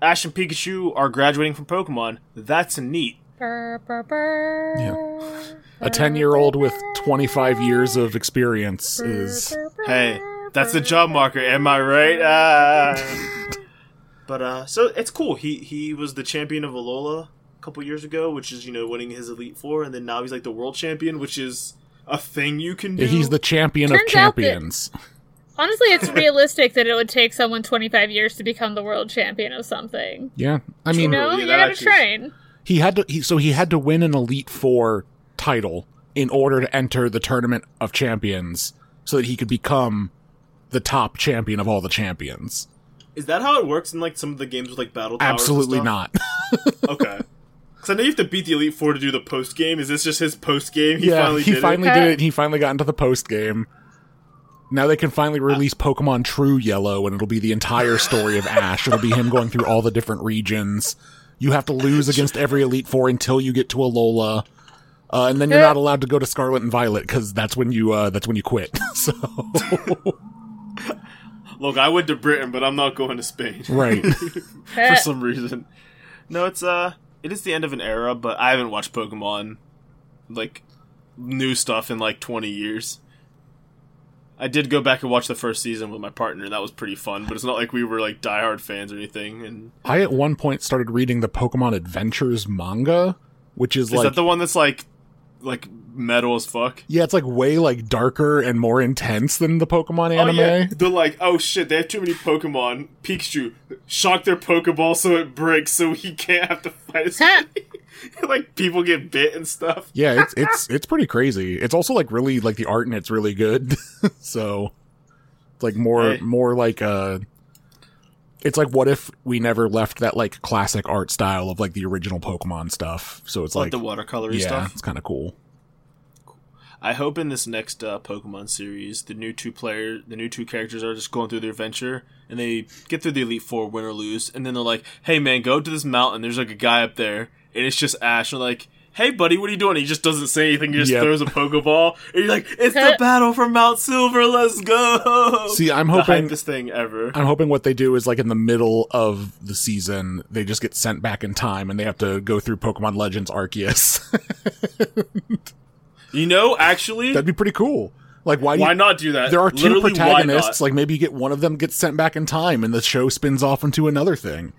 Speaker 1: Ash and Pikachu are graduating from Pokemon. That's neat.
Speaker 2: Burr, burr, burr.
Speaker 3: Yeah. a ten-year-old with twenty-five years of experience is
Speaker 1: Hey, that's the job marker. Am I right? Ah. (laughs) but uh, so it's cool. He he was the champion of Alola a couple years ago, which is you know winning his Elite Four, and then now he's like the world champion, which is a thing you can do.
Speaker 3: he's the champion of
Speaker 2: Turns out that-
Speaker 3: champions.
Speaker 2: Honestly, it's (laughs) realistic that it would take someone 25 years to become the world champion of something.
Speaker 3: Yeah, I mean,
Speaker 2: You know,
Speaker 1: yeah,
Speaker 2: you
Speaker 1: that
Speaker 2: gotta
Speaker 1: actually is-
Speaker 2: train.
Speaker 3: he had to. He, so he had to win an Elite Four title in order to enter the tournament of champions, so that he could become the top champion of all the champions.
Speaker 1: Is that how it works in like some of the games with like battle? Towers and
Speaker 3: Absolutely
Speaker 1: stuff?
Speaker 3: not. (laughs)
Speaker 1: Okay. Because I know you have to beat the Elite Four to do the post game. Is this just his post game? He
Speaker 3: yeah,
Speaker 1: finally
Speaker 3: he
Speaker 1: did
Speaker 3: finally
Speaker 1: it.
Speaker 3: did it. He finally got into the post game. Now they can finally release Pokemon True Yellow, and it'll be the entire story of Ash. It'll be him going through all the different regions. You have to lose against every Elite Four until you get to Alola, uh, and then you're not allowed to go to Scarlet and Violet because that's when you uh, that's when you quit. (laughs) so
Speaker 1: Look, I went to Britain, but I'm not going to Spain.
Speaker 3: right, (laughs)
Speaker 1: for some reason. No, it's uh, it is the end of an era, but I haven't watched Pokemon like new stuff in like 20 years. I did go back and watch the first season with my partner, and that was pretty fun. But it's not like we were like diehard fans or anything. And
Speaker 3: I at one point started reading the Pokemon Adventures manga, which is,
Speaker 1: is
Speaker 3: like
Speaker 1: that the one that's like like metal as fuck.
Speaker 3: Yeah, it's like way like darker and more intense than the Pokemon anime.
Speaker 1: Oh yeah, they're like, oh shit, they have too many Pokemon. Pikachu shock their Pokeball so it breaks, so he can't have to fight as many. (laughs) (laughs) like people get bit and stuff.
Speaker 3: Yeah, it's it's it's pretty crazy. It's also like really like the art in it's really good. (laughs) so it's like more
Speaker 1: Hey.
Speaker 3: more like uh it's like what if we never left that like classic art style of like the original Pokemon stuff. So it's
Speaker 1: Like,
Speaker 3: like
Speaker 1: the watercolory
Speaker 3: yeah,
Speaker 1: stuff.
Speaker 3: it's kind of cool.
Speaker 1: I hope in this next uh, Pokemon series, the new two player, the new two characters are just going through their adventure, and they get through the Elite Four, win or lose, and then they're like, "Hey man, go to this mountain. There's like a guy up there, and it's just Ash." And like, "Hey buddy, what are you doing?" he just doesn't say anything. He just
Speaker 3: Yep.
Speaker 1: throws a Pokeball, and you're like, "It's the (laughs) battle for Mount Silver. Let's go!"
Speaker 3: See, I'm hoping
Speaker 1: hypest thing ever.
Speaker 3: I'm hoping what they do is like in the middle of the season, they just get sent back in time and they have to go through Pokemon Legends Arceus. (laughs)
Speaker 1: You know, actually,
Speaker 3: That'd be pretty cool. Like why do
Speaker 1: why
Speaker 3: you,
Speaker 1: not do that?
Speaker 3: there are two
Speaker 1: Literally,
Speaker 3: protagonists, like maybe you get one of them gets sent back in time and the show spins off into another thing.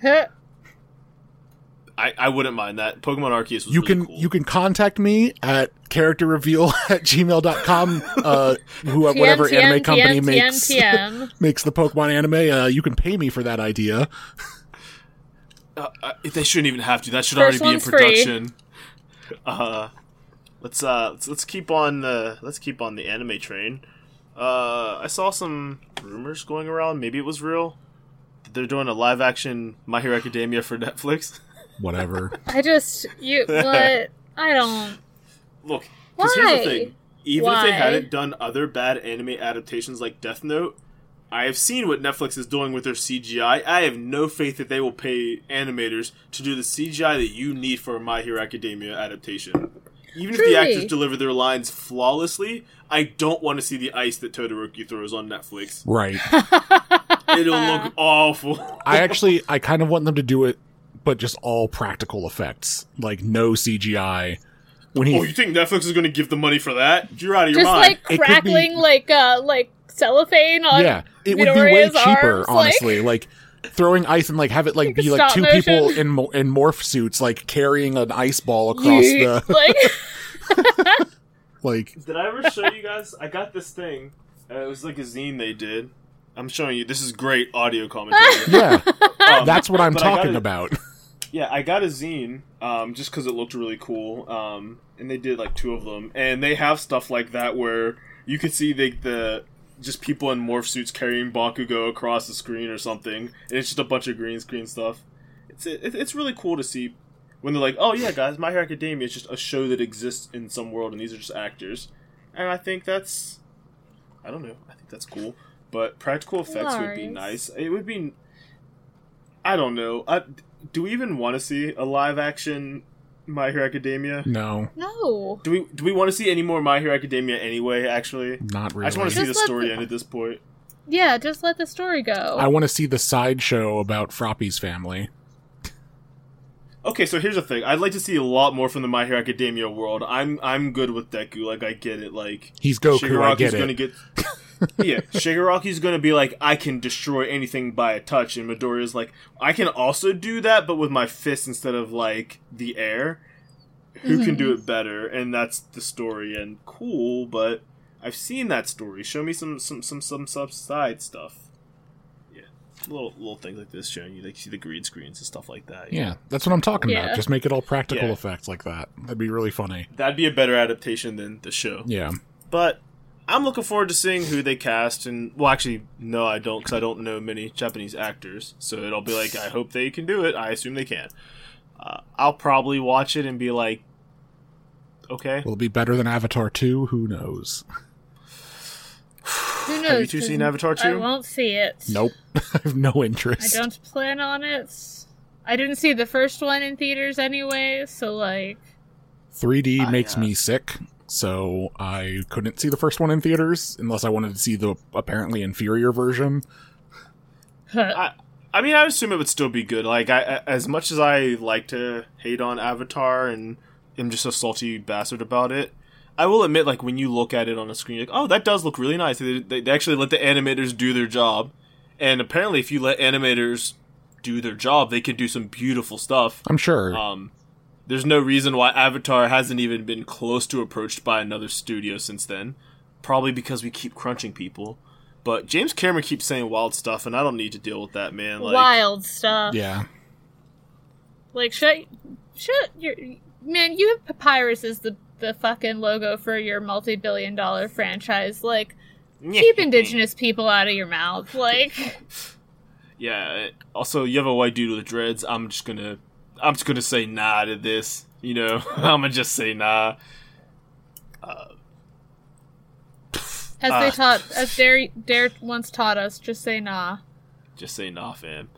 Speaker 1: I, I wouldn't mind that. Pokemon Arceus was
Speaker 3: You
Speaker 1: really
Speaker 3: can
Speaker 1: cool.
Speaker 3: you can contact me at character reveal (laughs) at gmail.com uh who whatever
Speaker 2: TM,
Speaker 3: anime
Speaker 2: TM,
Speaker 3: company
Speaker 2: TM,
Speaker 3: makes (laughs)
Speaker 2: TM.
Speaker 3: makes the Pokemon anime, uh you can pay me for that idea.
Speaker 1: Uh, uh, they shouldn't even have to. That should
Speaker 2: First
Speaker 1: already be in
Speaker 2: one's free.
Speaker 1: production. Uh, let's uh, let's, let's keep on the let's keep on the anime train. Uh, I saw some rumors going around. Maybe it was real. They're doing a live action My Hero Academia for (laughs) Netflix.
Speaker 3: Whatever. (laughs)
Speaker 2: I just you (laughs) what I don't.
Speaker 1: Look, because here's
Speaker 2: Why?
Speaker 1: the thing. Even if they hadn't done other bad anime adaptations like Death Note, I have seen what Netflix is doing with their CGI. I have no faith that they will pay animators to do the CGI that you need for a My Hero Academia adaptation. Even if the actors deliver their lines flawlessly, I don't want to see the ice that Todoroki throws on Netflix.
Speaker 3: Right. (laughs)
Speaker 1: It'll look (laughs) awful.
Speaker 3: I actually I kind of want them to do it but just all practical effects. Like no CGI. When he
Speaker 1: Oh, you think Netflix is going to give the money for that? You're out of your
Speaker 2: Just
Speaker 1: mind.
Speaker 2: like
Speaker 3: could be-
Speaker 2: crackling like uh like cellophane on
Speaker 3: yeah, it would be way cheaper,
Speaker 2: arms, like-
Speaker 3: honestly. Like, throwing ice and like have it like
Speaker 2: Like
Speaker 3: be like two
Speaker 2: motion.
Speaker 3: people in in morph suits, like carrying an ice ball across
Speaker 2: Yeet.
Speaker 3: the (laughs) (laughs)
Speaker 2: like
Speaker 3: like.
Speaker 1: Did I ever show you guys? I got this thing. Uh, it was like a zine they did. I'm showing you. This is great audio commentary. (laughs)
Speaker 3: Yeah,
Speaker 1: Um,
Speaker 3: that's what I'm
Speaker 1: but I got
Speaker 3: talking
Speaker 1: it-
Speaker 3: about.
Speaker 1: Yeah, I got a zine um, just because it looked really cool. Um, and they did like two of them, and they have stuff like that where you could see the, the just people in morph suits carrying Bakugo across the screen or something, and it's just a bunch of green screen stuff. It's it, it's really cool to see when they're like, "Oh yeah, guys, My Hero Academia is just a show that exists in some world, and these are just actors." And I think that's, I don't know, I think that's cool. But practical effects would be
Speaker 2: Nice.
Speaker 1: nice. It would be. I don't know. I, do we even want to see a live action My Hero Academia?
Speaker 3: No,
Speaker 2: no.
Speaker 1: Do we do we want to see any more My Hero Academia anyway? Actually,
Speaker 3: not really.
Speaker 1: I just want
Speaker 3: really.
Speaker 1: to see the story
Speaker 2: the-
Speaker 1: end at this point.
Speaker 2: Yeah, just let the story go.
Speaker 3: I want to see the sideshow about Froppy's family.
Speaker 1: Okay, so here's the thing. I'd like to see a lot more from the My Hero Academia world. I'm I'm good with Deku. Like I get it. Like
Speaker 3: He's Goku. I
Speaker 1: Shigaraki's
Speaker 3: get
Speaker 1: gonna
Speaker 3: it.
Speaker 1: get. (laughs) yeah, Shigaraki's gonna be like, I can destroy anything by a touch, and Midoriya's like, I can also do that, but with my fist instead of like the air. Who can do it mm-hmm. better? And that's the story. And cool, but I've seen that story. Show me some some some some sub side stuff. Yeah, little little things like this showing you like see the green screens and stuff like that.
Speaker 3: Yeah, that's what I'm talking
Speaker 2: Yeah.
Speaker 3: about. Just make it all practical
Speaker 1: Yeah.
Speaker 3: effects like that. That'd be really funny.
Speaker 1: that'd be a better adaptation than the show.
Speaker 3: Yeah.
Speaker 1: But I'm looking forward to seeing who they cast. And well, actually, no, I don't, because I don't know many Japanese actors. So it'll be like, I hope they can do it. I assume they can. Uh, I'll probably watch it and be like, okay.
Speaker 3: Will it be better than Avatar 2? Who knows? (sighs)
Speaker 2: Who knows?
Speaker 1: Have you two
Speaker 2: 'cause
Speaker 1: seen Avatar
Speaker 2: Two?
Speaker 1: I
Speaker 2: won't see it.
Speaker 3: Nope. (laughs) I have no interest.
Speaker 2: I don't plan on it. I didn't see the first one in theaters anyway, so like
Speaker 3: 3D
Speaker 1: I,
Speaker 3: makes
Speaker 1: uh,
Speaker 3: me sick, so I couldn't see the first one in theaters unless I wanted to see the apparently inferior version. (laughs)
Speaker 1: I, I mean, I assume it would still be good. Like, I, as much as I like to hate on Avatar and am just a salty bastard about it, I will admit, like, when you look at it on a screen, you're like, oh, that does look really nice. They, they, they actually let the animators do their job. And apparently, if you let animators do their job, they can do some beautiful stuff.
Speaker 3: I'm sure.
Speaker 1: Um, there's no reason why Avatar hasn't even been close to approached by another studio since then. Probably because we keep crunching people. But James Cameron keeps saying wild stuff, and I don't need to deal with that, man. Like,
Speaker 2: Wild stuff.
Speaker 3: Yeah.
Speaker 2: Like shut shut your man, you have papyrus as the the fucking logo for your multi billion dollar franchise. Like keep indigenous people out of your mouth. Like (laughs)
Speaker 1: Yeah. Also, you have a white dude with dreads. I'm just gonna, I'm just gonna say nah to this. You know, (laughs) I'm gonna just say nah.
Speaker 2: as
Speaker 1: Ah.
Speaker 2: they taught as Dare Dare once taught us, just say nah.
Speaker 1: Just say nah, fam.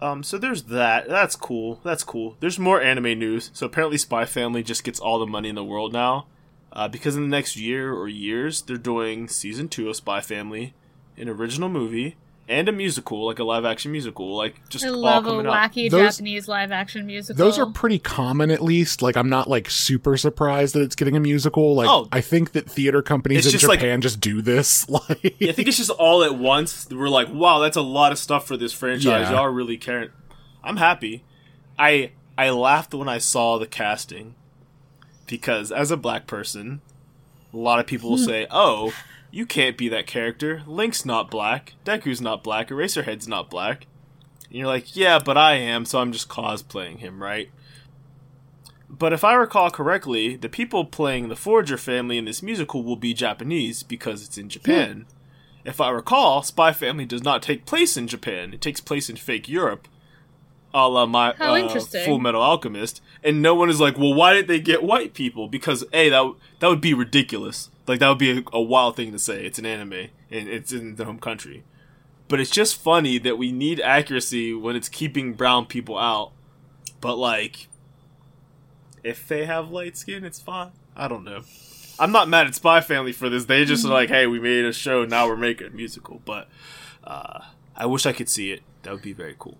Speaker 1: Um, so there's that. That's cool. That's cool. There's more anime news. So apparently, Spy Family just gets all the money in the world now, uh, because in the next year or years, they're doing season two of Spy Family, an original movie, and a musical, like a live action musical, like just
Speaker 2: I
Speaker 1: all
Speaker 2: love a
Speaker 1: coming out.
Speaker 2: wacky
Speaker 3: Those-
Speaker 2: Japanese live action musical.
Speaker 3: Those are pretty common, at least. Like, I'm not like super surprised that it's getting a musical. Like,
Speaker 1: Oh.
Speaker 3: I think that theater companies in
Speaker 1: just like-
Speaker 3: Japan just do this. (laughs) Like,
Speaker 1: Yeah, I think it's just all at once. We're like, wow, that's a lot of stuff for this franchise.
Speaker 3: Yeah.
Speaker 1: Y'all are really caring. I'm happy. I I laughed when I saw the casting because as a black person, a lot of people will hmm. say, "Oh, you can't be that character. Link's not black. Deku's not black. Eraserhead's not black." And you're like, "Yeah, but I am, so I'm just cosplaying him, right?" But if I recall correctly, the people playing the Forger family in this musical will be Japanese because it's in Japan. If I recall, Spy Family does not take place in Japan. It takes place in fake Europe, a la my uh. Full Metal Alchemist. And no one is like, well, why did they get white people? Because a that w- that would be ridiculous. Like that would be a, a wild thing to say. It's an anime and it's in the home country. But it's just funny that we need accuracy when it's keeping brown people out. But like, if they have light skin, it's fine. I don't know. I'm not mad at Spy Family for this. They just are like, hey, we made a show, now we're making a musical. But uh, I wish I could see it. That would be very cool.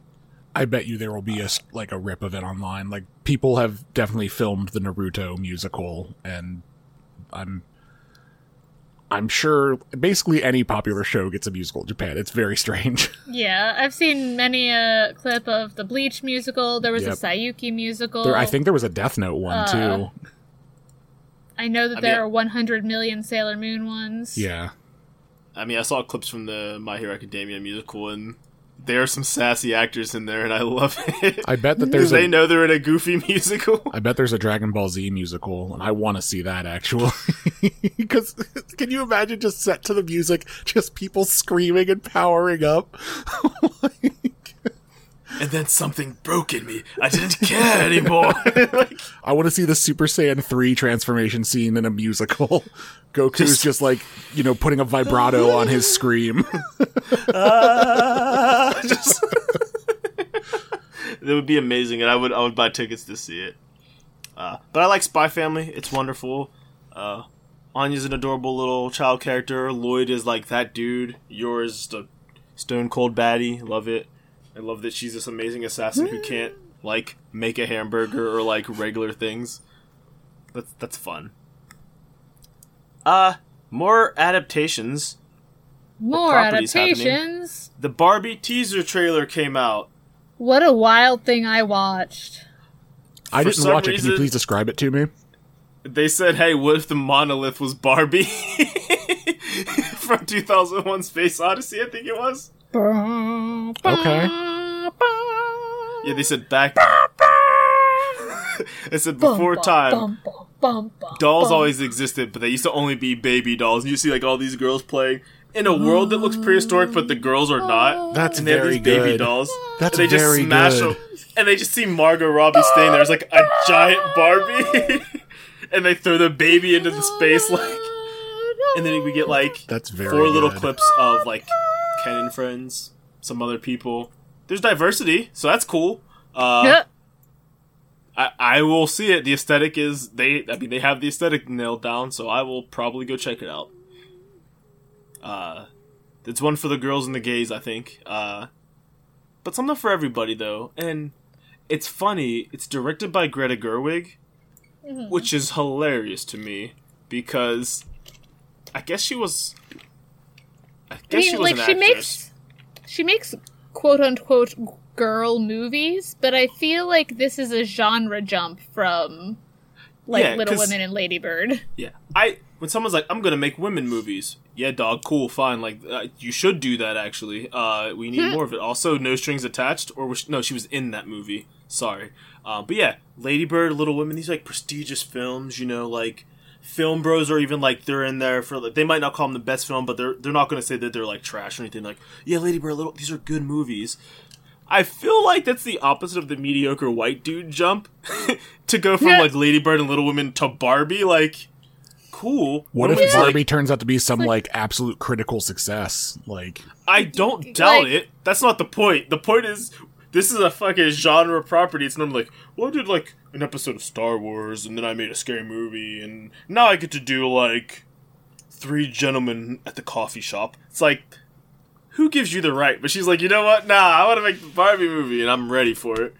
Speaker 3: I bet you there will be a like a rip of it online. Like, people have definitely filmed the Naruto musical, and I'm. I'm sure basically any popular show gets a musical in Japan. It's very strange. (laughs)
Speaker 2: Yeah, I've seen many a clip of the Bleach musical. There was
Speaker 3: Yep.
Speaker 2: a Saiyuki musical.
Speaker 3: there, I think there was a Death Note one
Speaker 2: Uh,
Speaker 3: too.
Speaker 2: I know that
Speaker 1: I
Speaker 2: there
Speaker 1: mean-
Speaker 2: are 100 million Sailor Moon ones.
Speaker 3: Yeah.
Speaker 1: I mean, I saw clips from the My Hero Academia musical, and there are some sassy actors in there, and I love it.
Speaker 3: I bet that there's
Speaker 1: they know they're in a goofy (laughs) musical.
Speaker 3: I bet there's a Dragon Ball Z musical, and I want to see that actually. (laughs) Because can you imagine just set to the music, just people screaming and powering up? (laughs)
Speaker 1: and then something broke in me. I didn't care anymore. (laughs) like,
Speaker 3: I want to see the Super Saiyan 3 transformation scene in a musical. (laughs) Goku's
Speaker 1: Just-
Speaker 3: just, like, you know, putting a vibrato on his (laughs) scream.
Speaker 1: ah, just that would be amazing, and I would I would buy tickets to see it. Uh, but I like Spy Family; it's wonderful. Uh, Anya's an adorable little child character. Lloyd is like that dude. Yor's is a stone cold baddie. Love it. I love that she's this amazing assassin who can't like make a hamburger or like regular things. That's that's fun. Uh more adaptations.
Speaker 2: More
Speaker 1: property's happening?
Speaker 2: adaptations.
Speaker 1: The Barbie teaser trailer came out.
Speaker 2: What a wild thing I watched.
Speaker 3: I
Speaker 1: For
Speaker 3: didn't
Speaker 1: some
Speaker 3: watch it. Can you please describe it to me?
Speaker 1: They said, "Hey, what if the monolith was Barbie?" (laughs) From 2001: Space Odyssey, I think it was.
Speaker 3: Okay.
Speaker 1: Yeah, they said back. (laughs) they said before time, dolls always existed, but they used to only be baby dolls. And you see like all these girls playing in a world that looks prehistoric, but the girls are not.
Speaker 3: That's
Speaker 1: and they have
Speaker 3: very
Speaker 1: these baby
Speaker 3: good.
Speaker 1: dolls.
Speaker 3: That's
Speaker 1: and they
Speaker 3: very
Speaker 1: just smash
Speaker 3: good.
Speaker 1: them, and they just see Margot Robbie staying there. It's like a giant Barbie, (laughs) and they throw the baby into the space like. And then we get like
Speaker 3: That's very
Speaker 1: four little
Speaker 3: good.
Speaker 1: clips of like Ken and friends, some other people. There's diversity, so that's cool. Uh,
Speaker 2: Yeah.
Speaker 1: I, I will see it. The aesthetic is they. I mean, they have the aesthetic nailed down, so I will probably go check it out. Uh, it's one for the girls and the gays, I think. Uh, but something for everybody though, and it's funny. It's directed by Greta Gerwig, which is hilarious to me because I guess she was. I
Speaker 2: I
Speaker 1: guess
Speaker 2: mean,
Speaker 1: she was
Speaker 2: like
Speaker 1: an
Speaker 2: she
Speaker 1: actress.
Speaker 2: makes she makes quote unquote girl movies, but I feel like this is a genre jump from like
Speaker 1: Yeah,
Speaker 2: Little Women and Ladybird. (laughs)
Speaker 1: Yeah, I when someone's like, "I'm gonna make women movies," yeah, dog, cool, fine. Like, uh, you should do that. Actually, uh, we need (laughs) more of it. Also, no strings attached, or was, no, she was in that movie. Sorry, um, but yeah, Lady Bird, Little Women, these like prestigious films. You know, like film bros are even like they're in there for like they might not call them the best film, but they're they're not gonna say that they're like trash or anything. Like, yeah, Lady Bird, Little, these are good movies. I feel like that's the opposite of the mediocre white dude jump (laughs) to go from
Speaker 2: Yeah.
Speaker 1: like Lady Bird and Little Women to Barbie. Like, cool.
Speaker 3: What if
Speaker 1: Nobody's like-
Speaker 3: Barbie turns out to be some like absolute critical success? Like,
Speaker 1: I don't doubt
Speaker 2: Like-
Speaker 1: it. That's not the point. The point is, this is a fucking genre property. It's normally like, well, I did like an episode of Star Wars, and then I made a scary movie, and now I get to do like three gentlemen at the coffee shop. It's like, who gives you the right? But she's like, you know what? Nah, I want to make the Barbie movie, and I'm ready for it.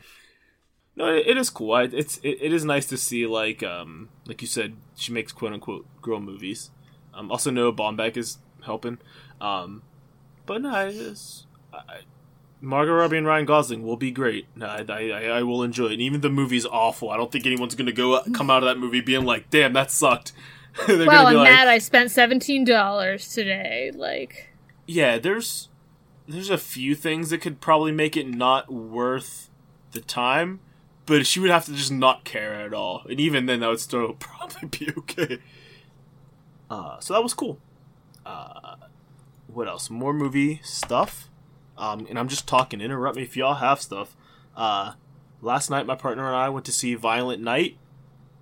Speaker 1: No, it, it is cool. I, it's it, it is nice to see like um like you said, she makes quote unquote girl movies. Um, also Noah Baumbach is helping. Um, but no, it is. I, Margot Robbie and Ryan Gosling will be great. I, I, I- will enjoy it. And even the movie's awful. I don't think anyone's gonna go come out of that movie being like, "Damn, that sucked." (laughs)
Speaker 2: Well, I'm
Speaker 1: like,
Speaker 2: mad I spent seventeen dollars today. Like,
Speaker 1: yeah, there's there's a few things that could probably make it not worth the time, but she would have to just not care at all, and even then, that would still (laughs) probably be okay. Uh, so that was cool. Uh, what else? More movie stuff. Um, and I'm just talking. Interrupt me if y'all have stuff. Uh, last night, my partner and I went to see Violent Night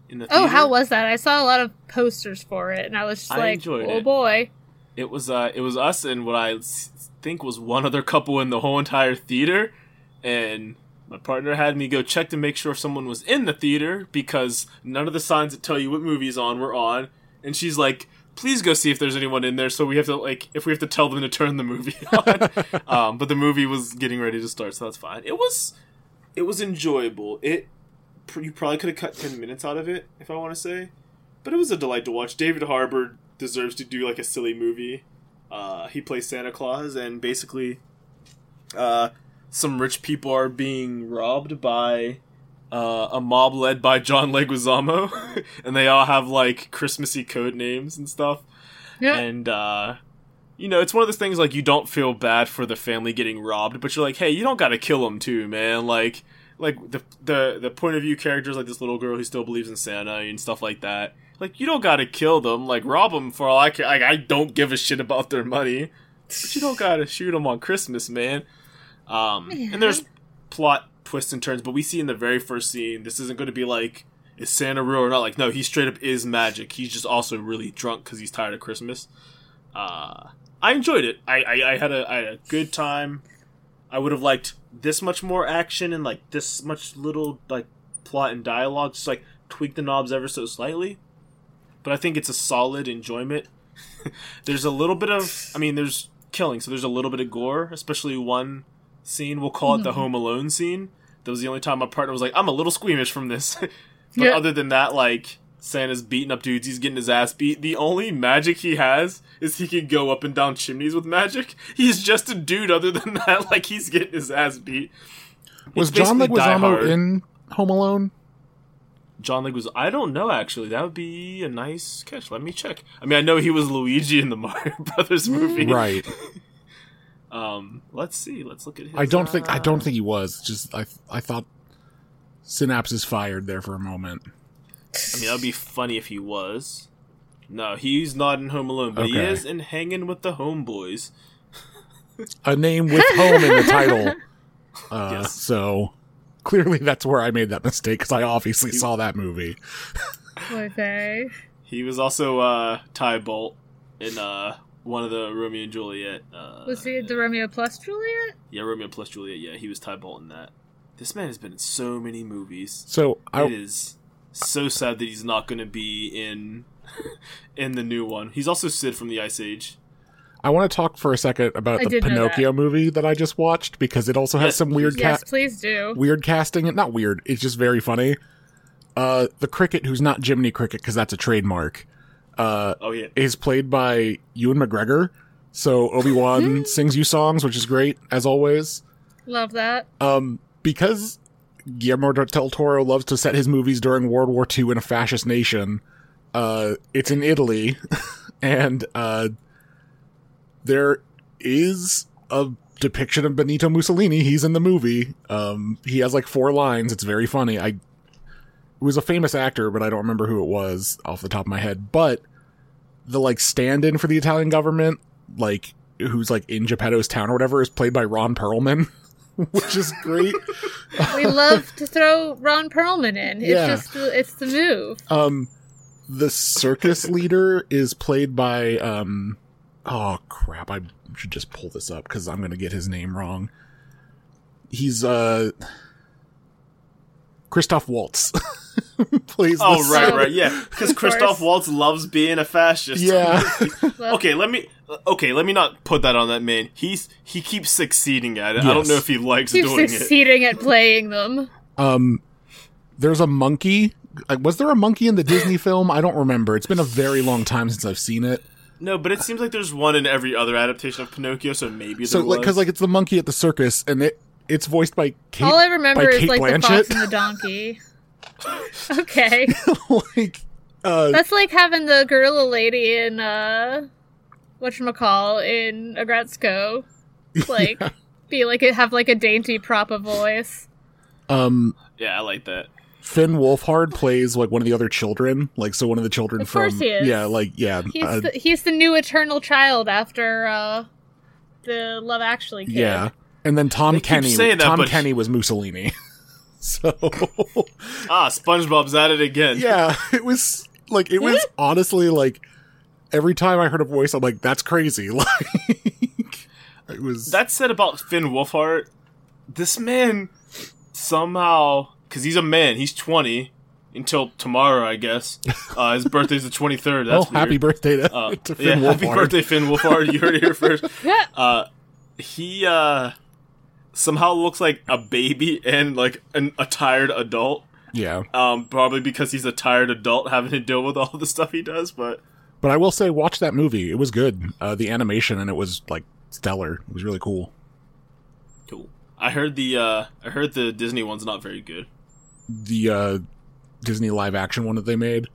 Speaker 1: in the
Speaker 2: oh, how was that? I saw a lot of posters for it, and I was just
Speaker 1: I
Speaker 2: like, oh
Speaker 1: it.
Speaker 2: boy.
Speaker 1: It was uh, it was us and what I think was one other couple in the whole entire theater, and my partner had me go check to make sure someone was in the theater because none of the signs that tell you what movie's on were on, and she's like, "Please go see if there's anyone in there." So we have to like, if we have to tell them to turn the movie (laughs) on, um, but the movie was getting ready to start, so that's fine. It was, it was enjoyable. It, you probably could have cut ten minutes out of it if I want to say, but it was a delight to watch. David Harbour deserves to do like a silly movie. Uh, he plays Santa Claus, and basically, uh, some rich people are being robbed by uh, a mob led by John Leguizamo, (laughs) and they all have like Christmassy code names and stuff.
Speaker 2: Yeah.
Speaker 1: And uh, you know, it's one of those things like you don't feel bad for the family getting robbed, but you're like, hey, you don't got to kill them too, man. Like, like the the the point of view characters, like this little girl who still believes in Santa and stuff like that. Like, you don't got to kill them. Like, rob them for all I care. Like, I don't give a shit about their money, but you don't got to shoot them on Christmas, man. Um, and there's (laughs) plot twists and turns, but we see in the very first scene, this isn't going to be like, is Santa real or not? Like, no, he straight up is magic. He's just also really drunk because he's tired of Christmas. Uh, I enjoyed it. I, I, I had a I had a good time. I would have liked this much more action and like this much little like plot and dialogue. Just like tweak the knobs ever so slightly. But I think it's a solid enjoyment. (laughs) there's a little bit of I mean there's killing, so there's a little bit of gore, especially one scene. We'll call it the mm-hmm. Home Alone scene. That was the only time my partner was like, "I'm a little squeamish from this." (laughs) but
Speaker 2: Yeah.
Speaker 1: other than that, like Santa's beating up dudes, he's getting his ass beat. The only magic he has is he can go up and down chimneys with magic. He's just a dude. Other than (laughs) that, like he's getting his ass beat.
Speaker 3: was
Speaker 1: It's
Speaker 3: John
Speaker 1: basically Die
Speaker 3: Leguizamo in Home Alone?
Speaker 1: John Leguizamo. I don't know actually. That would be a nice catch. Let me check. I mean, I know he was Luigi in the (laughs) Mario Brothers movie.
Speaker 3: Right.
Speaker 1: Um. Let's see. Let's look at his.
Speaker 3: I don't think I
Speaker 1: uh,
Speaker 3: don't think he was. Just I I thought Synapse is fired there for a moment.
Speaker 1: I mean, that would be funny if he was. No, he's not in Home Alone, but he is in Hanging with the Homeboys.
Speaker 3: A name with home in the title. (laughs) Uh,
Speaker 1: Yes.
Speaker 3: So clearly that's where I made that mistake because I obviously saw that movie.
Speaker 2: Boy, Faye.
Speaker 1: He was also uh, Tybalt in uh, one of the Romeo and Juliet. Uh,
Speaker 2: Was he the Romeo plus Juliet?
Speaker 1: Yeah, Romeo plus Juliet. Yeah, he was Tybalt in that. This man has been in so many movies.
Speaker 3: So
Speaker 1: It
Speaker 3: I
Speaker 1: is so sad that he's not going to be in (laughs) in the new one. He's also Sid from the Ice Age.
Speaker 3: I want to talk for a second about
Speaker 2: I
Speaker 3: the
Speaker 2: did know
Speaker 3: Pinocchio movie that I just watched because it also has
Speaker 1: Yes,
Speaker 3: some weird
Speaker 1: please.
Speaker 2: Yes, please do.
Speaker 3: weird casting. Not weird. It's just very funny. Uh, the cricket, who's not Jiminy Cricket because that's a trademark, uh,
Speaker 1: Oh yeah,
Speaker 3: is played by Ewan McGregor. So Obi Wan sings you songs, which is great as always.
Speaker 2: Love that.
Speaker 3: Um, because Guillermo del Toro loves to set his movies during World War II in a fascist nation. Uh, it's in Italy, (laughs) and uh, there is a depiction of Benito Mussolini. He's in the movie. Um, he has like four lines. It's very funny. I it was a famous actor, but I don't remember who it was off the top of my head. But the like stand-in for the Italian government, like who's like in Geppetto's town or whatever, is played by Ron Perlman, (laughs) which is great.
Speaker 2: We love to throw Ron Perlman in. It's
Speaker 3: Yeah.
Speaker 2: just the, it's the move.
Speaker 3: Um, the circus leader is played by um, oh crap! I should just pull this up because I'm gonna get his name wrong. He's uh, Christoph Waltz (laughs) plays.
Speaker 1: Oh
Speaker 3: the
Speaker 1: right, right, yeah. Because Christoph Waltz loves being a fascist.
Speaker 3: Yeah, (laughs)
Speaker 1: okay, let me. Okay, let me not put that on that man. He's he keeps succeeding at it. I don't know if he likes
Speaker 2: Keeps
Speaker 1: doing it.
Speaker 2: succeeding at playing them.
Speaker 3: um, there's a monkey. Was there a monkey in the Disney film? I don't remember. It's been a very long time since I've seen it.
Speaker 1: No, but it seems like there's one in every other adaptation of Pinocchio, so maybe there
Speaker 3: So, like, because
Speaker 1: was.
Speaker 3: like it's the monkey at the circus, and it it's voiced by Kate.
Speaker 2: All I remember is
Speaker 3: Kate
Speaker 2: like the fox and the donkey. (laughs) okay, (laughs)
Speaker 3: like, uh,
Speaker 2: that's like having the gorilla lady in uh, whatchamacall in Agretzko. (laughs) Like, be like have like a dainty proper voice.
Speaker 3: um,
Speaker 1: yeah, I like that.
Speaker 3: Finn Wolfhard plays like one of the other children, like so one of the children
Speaker 2: Of
Speaker 3: from
Speaker 2: course he is.
Speaker 3: yeah, like yeah,
Speaker 2: He's
Speaker 3: uh,
Speaker 2: the, he's the new eternal child after uh, the Love Actually kid.
Speaker 3: yeah. And then Tom
Speaker 1: They keep
Speaker 3: Kenny,
Speaker 1: saying that,
Speaker 3: Tom
Speaker 1: but-
Speaker 3: Kenny was Mussolini. (laughs) so (laughs)
Speaker 1: Ah, SpongeBob's at it again.
Speaker 3: yeah, it was like it was honestly like every time I heard a voice, I'm like, that's crazy. (laughs) Like it was
Speaker 1: That said about Finn Wolfhard, this man somehow, because he's a man, he's 20 until tomorrow, I guess. Uh, his birthday's the 23rd.
Speaker 3: oh
Speaker 1: That's
Speaker 3: happy
Speaker 1: weird.
Speaker 3: birthday to,
Speaker 1: Uh,
Speaker 3: to
Speaker 1: yeah,
Speaker 3: Finn
Speaker 1: happy
Speaker 3: Wolfhard.
Speaker 1: birthday, Finn Wolfhard. You heard it here first. Uh, he uh, somehow looks like a baby (laughs) and like an, a tired adult.
Speaker 3: Yeah,
Speaker 1: Um, probably because he's a tired adult having to deal with all the stuff he does. But
Speaker 3: but I will say, watch that movie. It was good. Uh, the animation and it was like stellar. It was really cool.
Speaker 1: cool. I heard the uh, I heard the Disney one's not very good.
Speaker 3: The uh, Disney live action one that they made.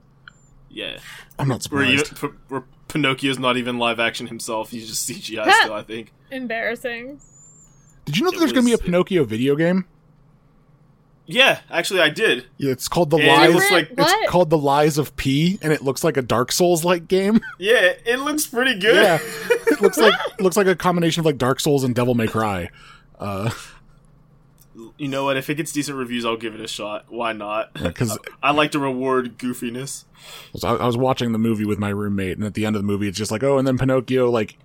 Speaker 1: Yeah,
Speaker 3: I'm not
Speaker 1: where, you,
Speaker 3: surprised.
Speaker 1: P- where Pinocchio's not even live action himself; he's just (laughs) CGI still. I think.
Speaker 2: Embarrassing.
Speaker 3: Did you know that there's going to be a Pinocchio video game?
Speaker 1: Yeah, actually, I did.
Speaker 3: Yeah, it's called the
Speaker 1: And it
Speaker 3: Lies.
Speaker 1: looks like-
Speaker 3: it's called the Lies of P, and it looks like a Dark Souls like game. (laughs)
Speaker 1: Yeah, it looks pretty good.
Speaker 3: yeah, (laughs) it looks like looks like a combination of like Dark Souls and Devil May Cry. Uh,
Speaker 1: You know what? If it gets decent reviews, I'll give it a shot. Why not?
Speaker 3: because (laughs)
Speaker 1: I like to reward goofiness.
Speaker 3: I, I was watching the movie with my roommate, and at the end of the movie, it's just like, oh, and then Pinocchio like.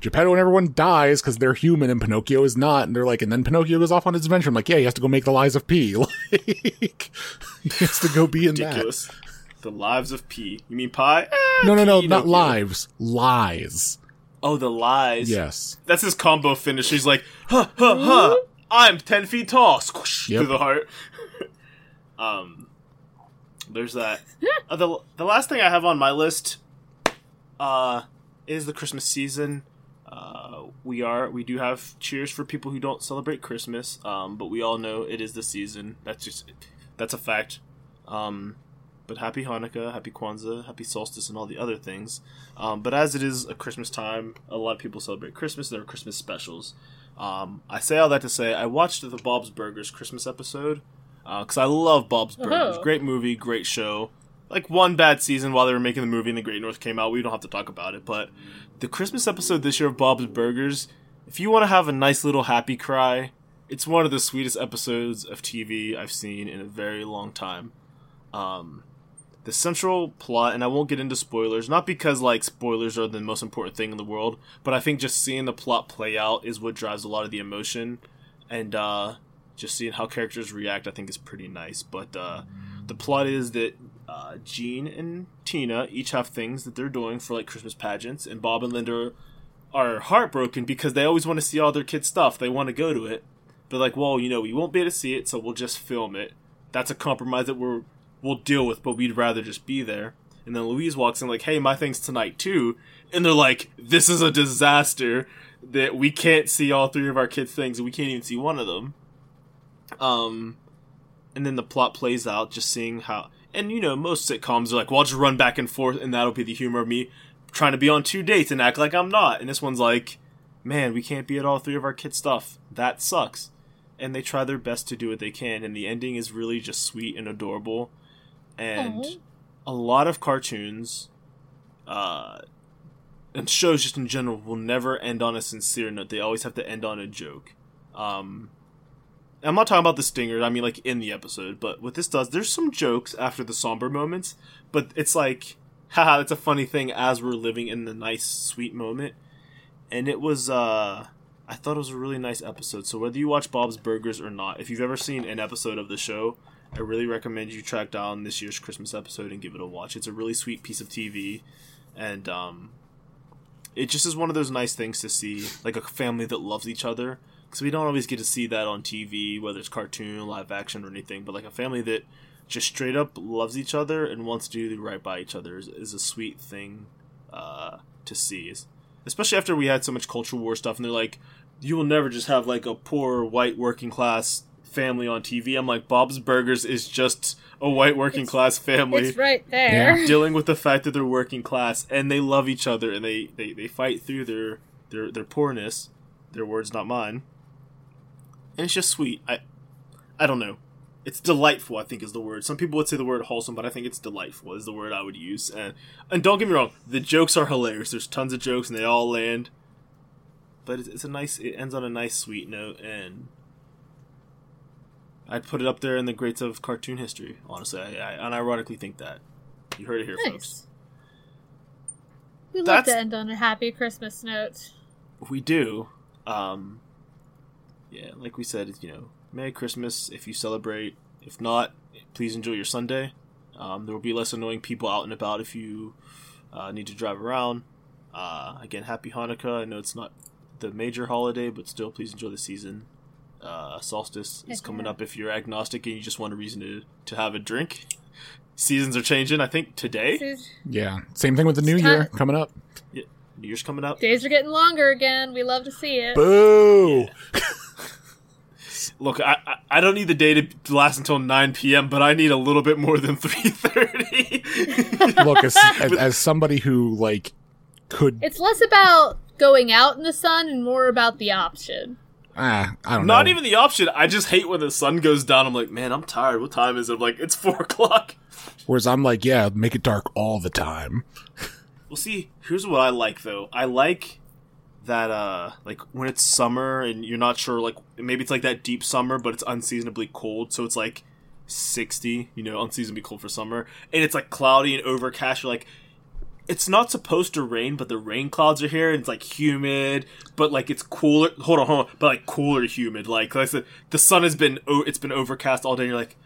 Speaker 3: Geppetto and everyone dies because they're human and Pinocchio is not, and they're like, and then Pinocchio goes off on his adventure. I'm like, yeah, he has to go make the lives of P. (laughs) Like, he has to go be in that.
Speaker 1: Ridiculous. The lives of P. You mean pie? Eh,
Speaker 3: No, no, no, not lives, lies.
Speaker 1: Oh, the lies.
Speaker 3: Yes.
Speaker 1: That's his combo finish. He's like, huh, huh, huh. I'm ten feet tall. Squish
Speaker 3: Yep.
Speaker 1: through the heart. (laughs) um, there's that. uh, the the last thing I have on my list, uh, is the Christmas season. Uh, we are we do have cheers for people who don't celebrate Christmas. Um, but we all know it is the season. That's just that's a fact. Um, but happy Hanukkah, happy Kwanzaa, happy solstice, and all the other things. Um, but as it is a Christmas time, a lot of people celebrate Christmas. There are Christmas specials. Um, I say all that to say I watched the Bob's Burgers Christmas episode because I love Bob's Burgers.
Speaker 2: Oh.
Speaker 1: Great movie, great show. Like one bad season while they were making the movie and The Great North came out. We don't have to talk about it, but the Christmas episode this year of Bob's Burgers. If you want to have a nice little happy cry, it's one of the sweetest episodes of TV I've seen in a very long time. Um, the central plot, and I won't get into spoilers, not because like spoilers are the most important thing in the world, but I think just seeing the plot play out is what drives a lot of the emotion, and uh, just seeing how characters react, I think is pretty nice. But uh, the plot is that uh, Gene and Tina each have things that they're doing for like Christmas pageants, and Bob and Linda are heartbroken because they always want to see all their kids' stuff. They want to go to it, but like, well, you know, we won't be able to see it, so we'll just film it. That's a compromise that we're we'll deal with, but we'd rather just be there. And then Louise walks in like, "Hey, my thing's tonight too," and they're like, "This is a disaster." that we can't see all three of our kids' things, and we can't even see one of them. Um, and then the plot plays out, just seeing how. And you know, most sitcoms are like, "Well, I'll just run back and forth," and that'll be the humor of me trying to be on two dates and act like I'm not. And this one's like, "Man, we can't be at all three of our kids' stuff. That sucks." And they try their best to do what they can, and the ending is really just sweet and adorable. And
Speaker 2: Aw.
Speaker 1: a lot of cartoons, uh, and shows just in general will never end on a sincere note. They always have to end on a joke. Um, I'm not talking about the stinger. I mean, like in the episode. But what this does, there's some jokes after the somber moments, but it's like, (laughs) haha, it's a funny thing as we're living in the nice, sweet moment. And it was, uh, I thought it was a really nice episode. So whether you watch Bob's Burgers or not, if you've ever seen an episode of the show, I really recommend you track down this year's Christmas episode and give it a watch. It's a really sweet piece of TV, and um, it just is one of those nice things to see, like a family that loves each other. Because we don't always get to see that on TV, whether it's cartoon, live action, or anything. But like a family that just straight up loves each other and wants to do the right by each other is, is a sweet thing uh, to see. Especially after we had so much culture war stuff, and they're like, you will never just have like a poor white working class family on TV. I'm like, Bob's Burgers is just a white working class family
Speaker 2: It's right there.
Speaker 1: dealing with the fact that they're working class and they love each other and they, they, they fight through their, their their poorness. Their words, not mine. And it's just sweet. I I don't know. It's delightful, I think is the word. Some people would say the word wholesome, but I think it's delightful is the word I would use. And and don't get me wrong, the jokes are hilarious. There's tons of jokes and they all land. But it's, it's a nice. It ends on a nice, sweet note, and I'd put it up there in the greats of cartoon history. Honestly, I, I unironically think that. You heard it here, folks.
Speaker 2: Nice. We love to end on a happy Christmas note.
Speaker 1: We do. Um, yeah, like we said, you know, Merry Christmas if you celebrate. If not, please enjoy your Sunday. Um, there will be less annoying people out and about if you uh, need to drive around. Uh, again, Happy Hanukkah. I know it's not the major holiday, but still, please enjoy the season. Uh, solstice is
Speaker 2: Heck
Speaker 1: coming up if you're agnostic and you just want a reason to, to have a drink. Seasons are changing. I think today.
Speaker 3: Yeah. Same thing with the new
Speaker 2: It's
Speaker 3: year coming up.
Speaker 1: New Year's coming up.
Speaker 2: Days are getting longer again. We love to see it.
Speaker 3: Boo! (laughs)
Speaker 1: Look, I, I I don't need the day to last until 9 p.m., but I need a little bit more than (laughs) 3:30.
Speaker 3: Look, as, (laughs) as, as somebody who like could
Speaker 2: It's less about going out in the sun and more about the option.
Speaker 3: ah, I don't
Speaker 1: Not
Speaker 3: know.
Speaker 1: even the option. I just hate when the sun goes down. I'm like, man, I'm tired. What time is it? I'm like, it's four (laughs) o'clock.
Speaker 3: Whereas I'm like, yeah, make it dark all the time.
Speaker 1: Well, see, here's what I like though. I like that, uh, like when it's summer and you're not sure, like maybe it's like that deep summer, but it's unseasonably cold, so it's like 60, you know, unseasonably cold for summer, and it's like cloudy and overcast. You're like, it's not supposed to rain, but the rain clouds are here, and it's like humid, but like it's cooler. Hold on, hold on, but like cooler humid. Like, like I said, the sun has been o- it's been overcast all day. And you're like,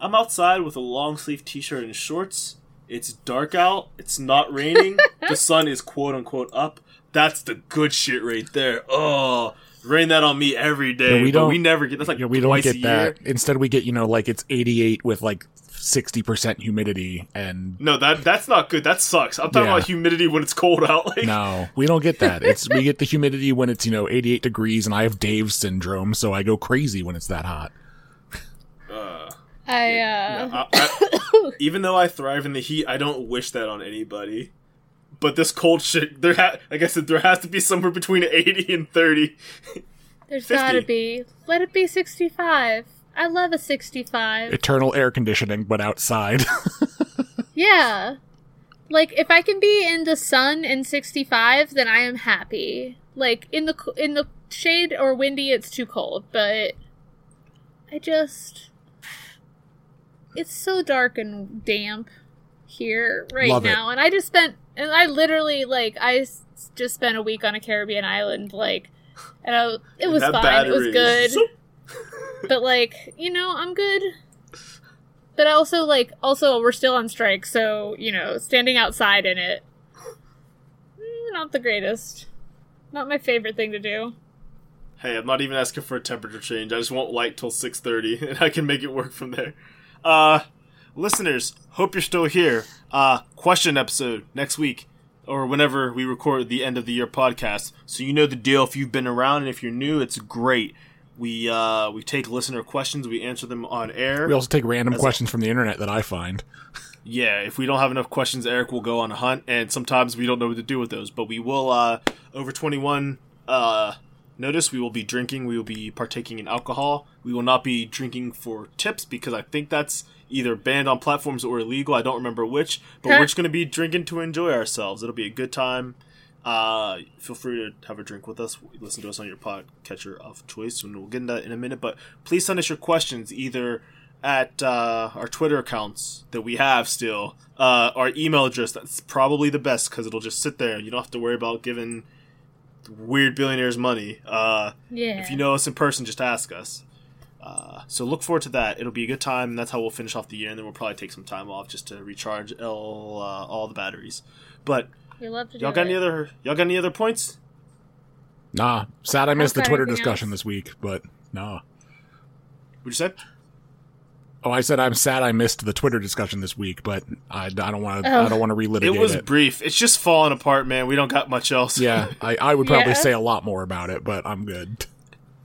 Speaker 1: I'm outside with a long sleeve t-shirt and shorts. It's dark out. It's not raining. (laughs) the sun is quote unquote up. That's the good shit right there. Oh, rain that on me every day.
Speaker 3: Yeah, we don't-
Speaker 1: we never get that's like
Speaker 3: Yeah, we don't get
Speaker 1: a
Speaker 3: that. Instead, we get you know like it's 88 with like 60 percent humidity, and
Speaker 1: No, that that's not good. That sucks. I'm talking
Speaker 3: Yeah.
Speaker 1: about humidity when it's cold out. Like,
Speaker 3: no, we don't get that. It's we get the humidity when it's you know 88 degrees, and I have Dave syndrome, so I go crazy when it's that hot.
Speaker 1: uh,
Speaker 2: I uh
Speaker 1: Yeah, I- I- (coughs) even though I thrive in the heat, I don't wish that on anybody. But this cold shit, there ha- like I said, there has to be somewhere between eighty and thirty.
Speaker 2: there's
Speaker 1: 50.
Speaker 2: gotta be. Let it be sixty five. I love a sixty five.
Speaker 3: Eternal air conditioning, but outside. (laughs)
Speaker 2: Yeah. Like if I can be in the sun in 65, then I am happy. Like in the in the shade or windy it's too cold, but I just it's so dark and damp here right
Speaker 3: Love it.
Speaker 2: now and I just spent and I literally like I s- just spent a week on a Caribbean island like and I, it was
Speaker 1: That
Speaker 2: fine. It was good (laughs) (laughs) but like you know i'm good but I also like also we're still on strike so you know standing outside in it mm, not the greatest not my favorite thing to do
Speaker 1: Hey, I'm not even asking for a temperature change. I just want light till 6:30 (laughs) and I can make it work from there. Uh listeners, hope you're still here. Uh question episode next week. or whenever we record the end of the year podcast. So you know the deal. If you've been around and if you're new, it's great. We uh, we take listener questions, we answer them on air.
Speaker 3: We also take random
Speaker 1: As a-
Speaker 3: questions from the internet that I find. (laughs)
Speaker 1: Yeah, if we don't have enough questions, Eric will go on a hunt, and sometimes we don't know what to do with those. But we will, uh, over 21, uh, notice we will be drinking, we will be partaking in alcohol. We will not be drinking for tips because I think that's either banned on platforms or illegal. I don't remember which, but we're just going to be drinking to enjoy ourselves. It'll be a good time. Uh, feel free to have a drink with us. Listen to us on your podcatcher of choice, and we'll get into that in a minute. But please send us your questions either at uh, our Twitter accounts that we have still, uh, our email address. That's probably the best because it'll just sit there. You don't have to worry about giving weird billionaires money. Uh,
Speaker 2: Yeah.
Speaker 1: if you know us in person, just ask us. Uh, so look forward to that. It'll be a good time. That's how we'll finish off the year, and then we'll probably take some time off just to recharge all, uh, all the batteries. But
Speaker 2: You love to do
Speaker 1: y'all got
Speaker 2: it.
Speaker 1: any other y'all got any other points?
Speaker 3: Nah, sad I missed the Twitter discussion
Speaker 2: else?
Speaker 3: this week, but nah.
Speaker 1: What you said?
Speaker 3: Oh, I said I'm sad I missed the Twitter discussion this week, but I, I don't want to.
Speaker 2: Oh.
Speaker 3: I don't want to relitigate
Speaker 1: It
Speaker 3: it.
Speaker 1: was brief. It's just falling apart, man. We don't got much else.
Speaker 3: yeah, I, I would (laughs) probably
Speaker 2: Yeah.
Speaker 3: say a lot more about it, but I'm good.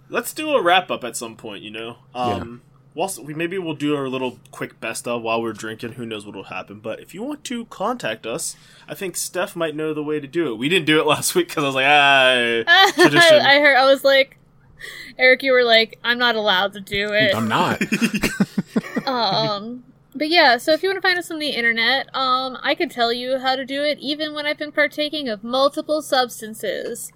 Speaker 1: Let's do a wrap up at some point. You know, um, whilst we maybe we'll do our little quick best of while we're drinking. Who knows what will happen? But if you want to contact us, I think Steph might know the way to do it. We didn't do it (laughs) last week because I was like, ah, (laughs) tradition.
Speaker 2: I heard. I was like, Eric, you were like, I'm not allowed to do it.
Speaker 3: I'm not. (laughs)
Speaker 2: um but yeah so if you want to find us on the internet um i can tell you how to do it even when i've been partaking of multiple substances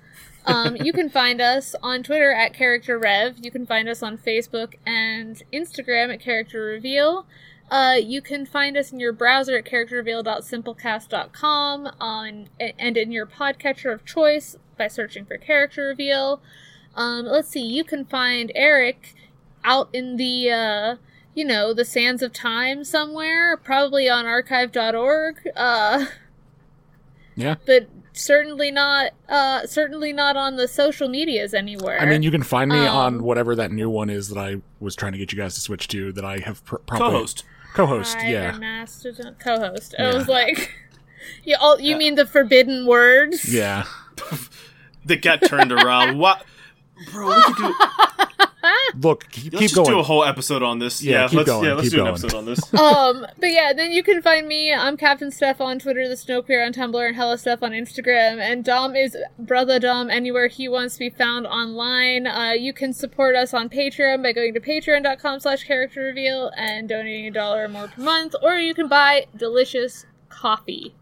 Speaker 2: um, you can find us on twitter at character rev you can find us on facebook and instagram at character reveal uh, you can find us in your browser at characterreveal.simplecast.com on, and in your podcatcher of choice by searching for character reveal um, let's see you can find eric out in the uh, you know, the sands of time somewhere, probably on archive.org. Uh,
Speaker 3: Yeah.
Speaker 2: but certainly not uh certainly not on the social medias anywhere.
Speaker 3: I mean, you can find me
Speaker 2: Um,
Speaker 3: on whatever that new one is that I was trying to get you guys to switch to. That I have pr- probably
Speaker 1: Co-host.
Speaker 3: Co-host,
Speaker 2: Hi,
Speaker 3: yeah,
Speaker 2: Mastodon- co-host. I
Speaker 3: Yeah.
Speaker 2: was like (laughs) you all you mean the forbidden words?
Speaker 3: yeah. (laughs)
Speaker 1: That got turned around. What, bro? We could do. (laughs) (laughs)
Speaker 3: Look, keep,
Speaker 1: Let's
Speaker 3: keep
Speaker 1: just do a whole episode on this.
Speaker 3: Yeah,
Speaker 1: Yeah,
Speaker 3: keep
Speaker 1: let's
Speaker 3: going,
Speaker 1: yeah, let's
Speaker 3: keep
Speaker 1: do an episode on this. (laughs)
Speaker 2: um, but yeah, then you can find me. I'm Captain Steph on Twitter, the Snowpiercer on Tumblr, and Hella Steph on Instagram. And Dom is Brother Dom anywhere he wants to be found online. Uh, you can support us on Patreon by going to patreon.com slash character reveal and donating a dollar or more per month, or you can buy delicious coffee.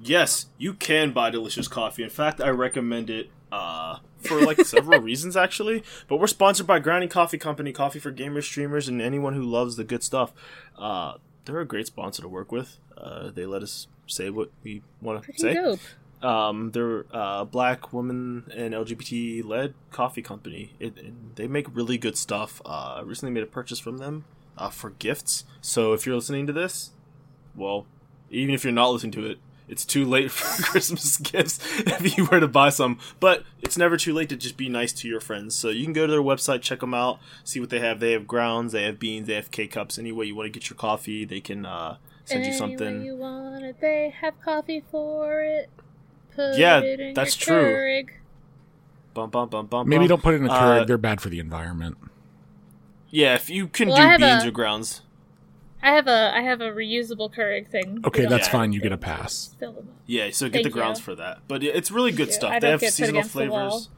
Speaker 1: Yes, you can buy delicious coffee. In fact, I recommend it uh, for like several reasons actually. But we're sponsored by Grinding Coffee Company, coffee for gamers, streamers, and anyone who loves the good stuff. Uh, they're a great sponsor to work with. Uh, they let us say what we want to say.
Speaker 2: dope.
Speaker 1: Um, they're a black woman and LGBT led coffee company. It, and they make really good stuff. Uh, I recently made a purchase from them uh, for gifts. So if you're listening to this, well, even if you're not listening to it, it's too late (laughs) for Christmas gifts if you were to buy some. But it's never too late to just be nice to your friends. So you can go to their website, check them out, see what they have. They have grounds, they have beans, they have K cups. Any way you want to get your coffee, they can uh, send you
Speaker 2: Any way
Speaker 1: something.
Speaker 2: you want it, they have coffee for it. Put
Speaker 1: Yeah,
Speaker 2: it in
Speaker 1: that's
Speaker 2: your
Speaker 1: true.
Speaker 2: Keurig.
Speaker 1: Bum, bum, bum, bum,
Speaker 3: Maybe
Speaker 1: bum.
Speaker 3: don't put it in a
Speaker 1: Uh,
Speaker 3: They're bad for the environment.
Speaker 1: Yeah, if you can
Speaker 2: Well,
Speaker 1: do beans
Speaker 2: a-
Speaker 1: or grounds.
Speaker 2: I have a I have a reusable Keurig thing.
Speaker 3: Okay, that's
Speaker 2: have
Speaker 3: fine. You get a pass.
Speaker 2: Fill them up.
Speaker 1: Yeah, so get
Speaker 2: Thank
Speaker 1: the grounds
Speaker 2: you.
Speaker 1: for that. But it's really good
Speaker 2: you.
Speaker 1: stuff. They have seasonal
Speaker 2: against the wall.
Speaker 1: flavors.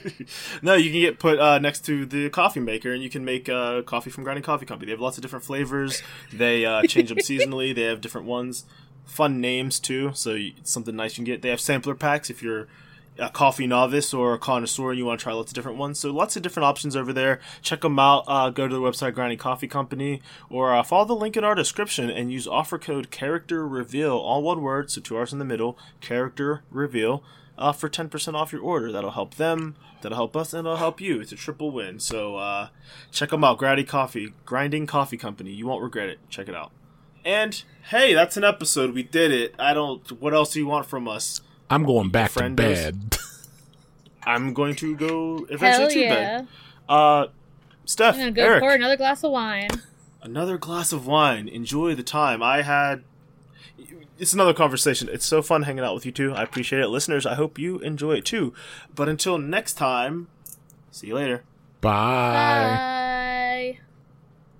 Speaker 1: (laughs) no, you can get put uh, next to the coffee maker, and you can make uh, coffee from Grinding Coffee Company. They have lots of different flavors. They uh, change them (laughs) seasonally. They have different ones, fun names too. So you, it's something nice you can get. They have sampler packs if you're a coffee novice or a connoisseur and you want to try lots of different ones. So lots of different options over there. Check them out. Uh, go to the website Grinding Coffee Company or uh, follow the link in our description and use offer code Character Reveal, all one word, so two R's in the middle, Character Reveal, uh, for ten percent off your order. That'll help them. That'll help us, and it'll help you. It's a triple win. So uh, check them out. Grinding Coffee, Grinding Coffee Company. You won't regret it. Check it out. And hey, that's an episode. We did it. I don't. What else do you want from us?
Speaker 3: I'm going back to bed. (laughs)
Speaker 1: I'm going to go eventually
Speaker 2: Hell
Speaker 1: to
Speaker 2: yeah!
Speaker 1: bed. Uh, Steph,
Speaker 2: I'm gonna go
Speaker 1: Eric,
Speaker 2: pour another glass of wine.
Speaker 1: another glass of wine. Enjoy the time. I had. it's another conversation. It's so fun hanging out with you two. I appreciate it, listeners. I hope you enjoy it too. But until next time, see you later.
Speaker 3: Bye.
Speaker 2: Bye.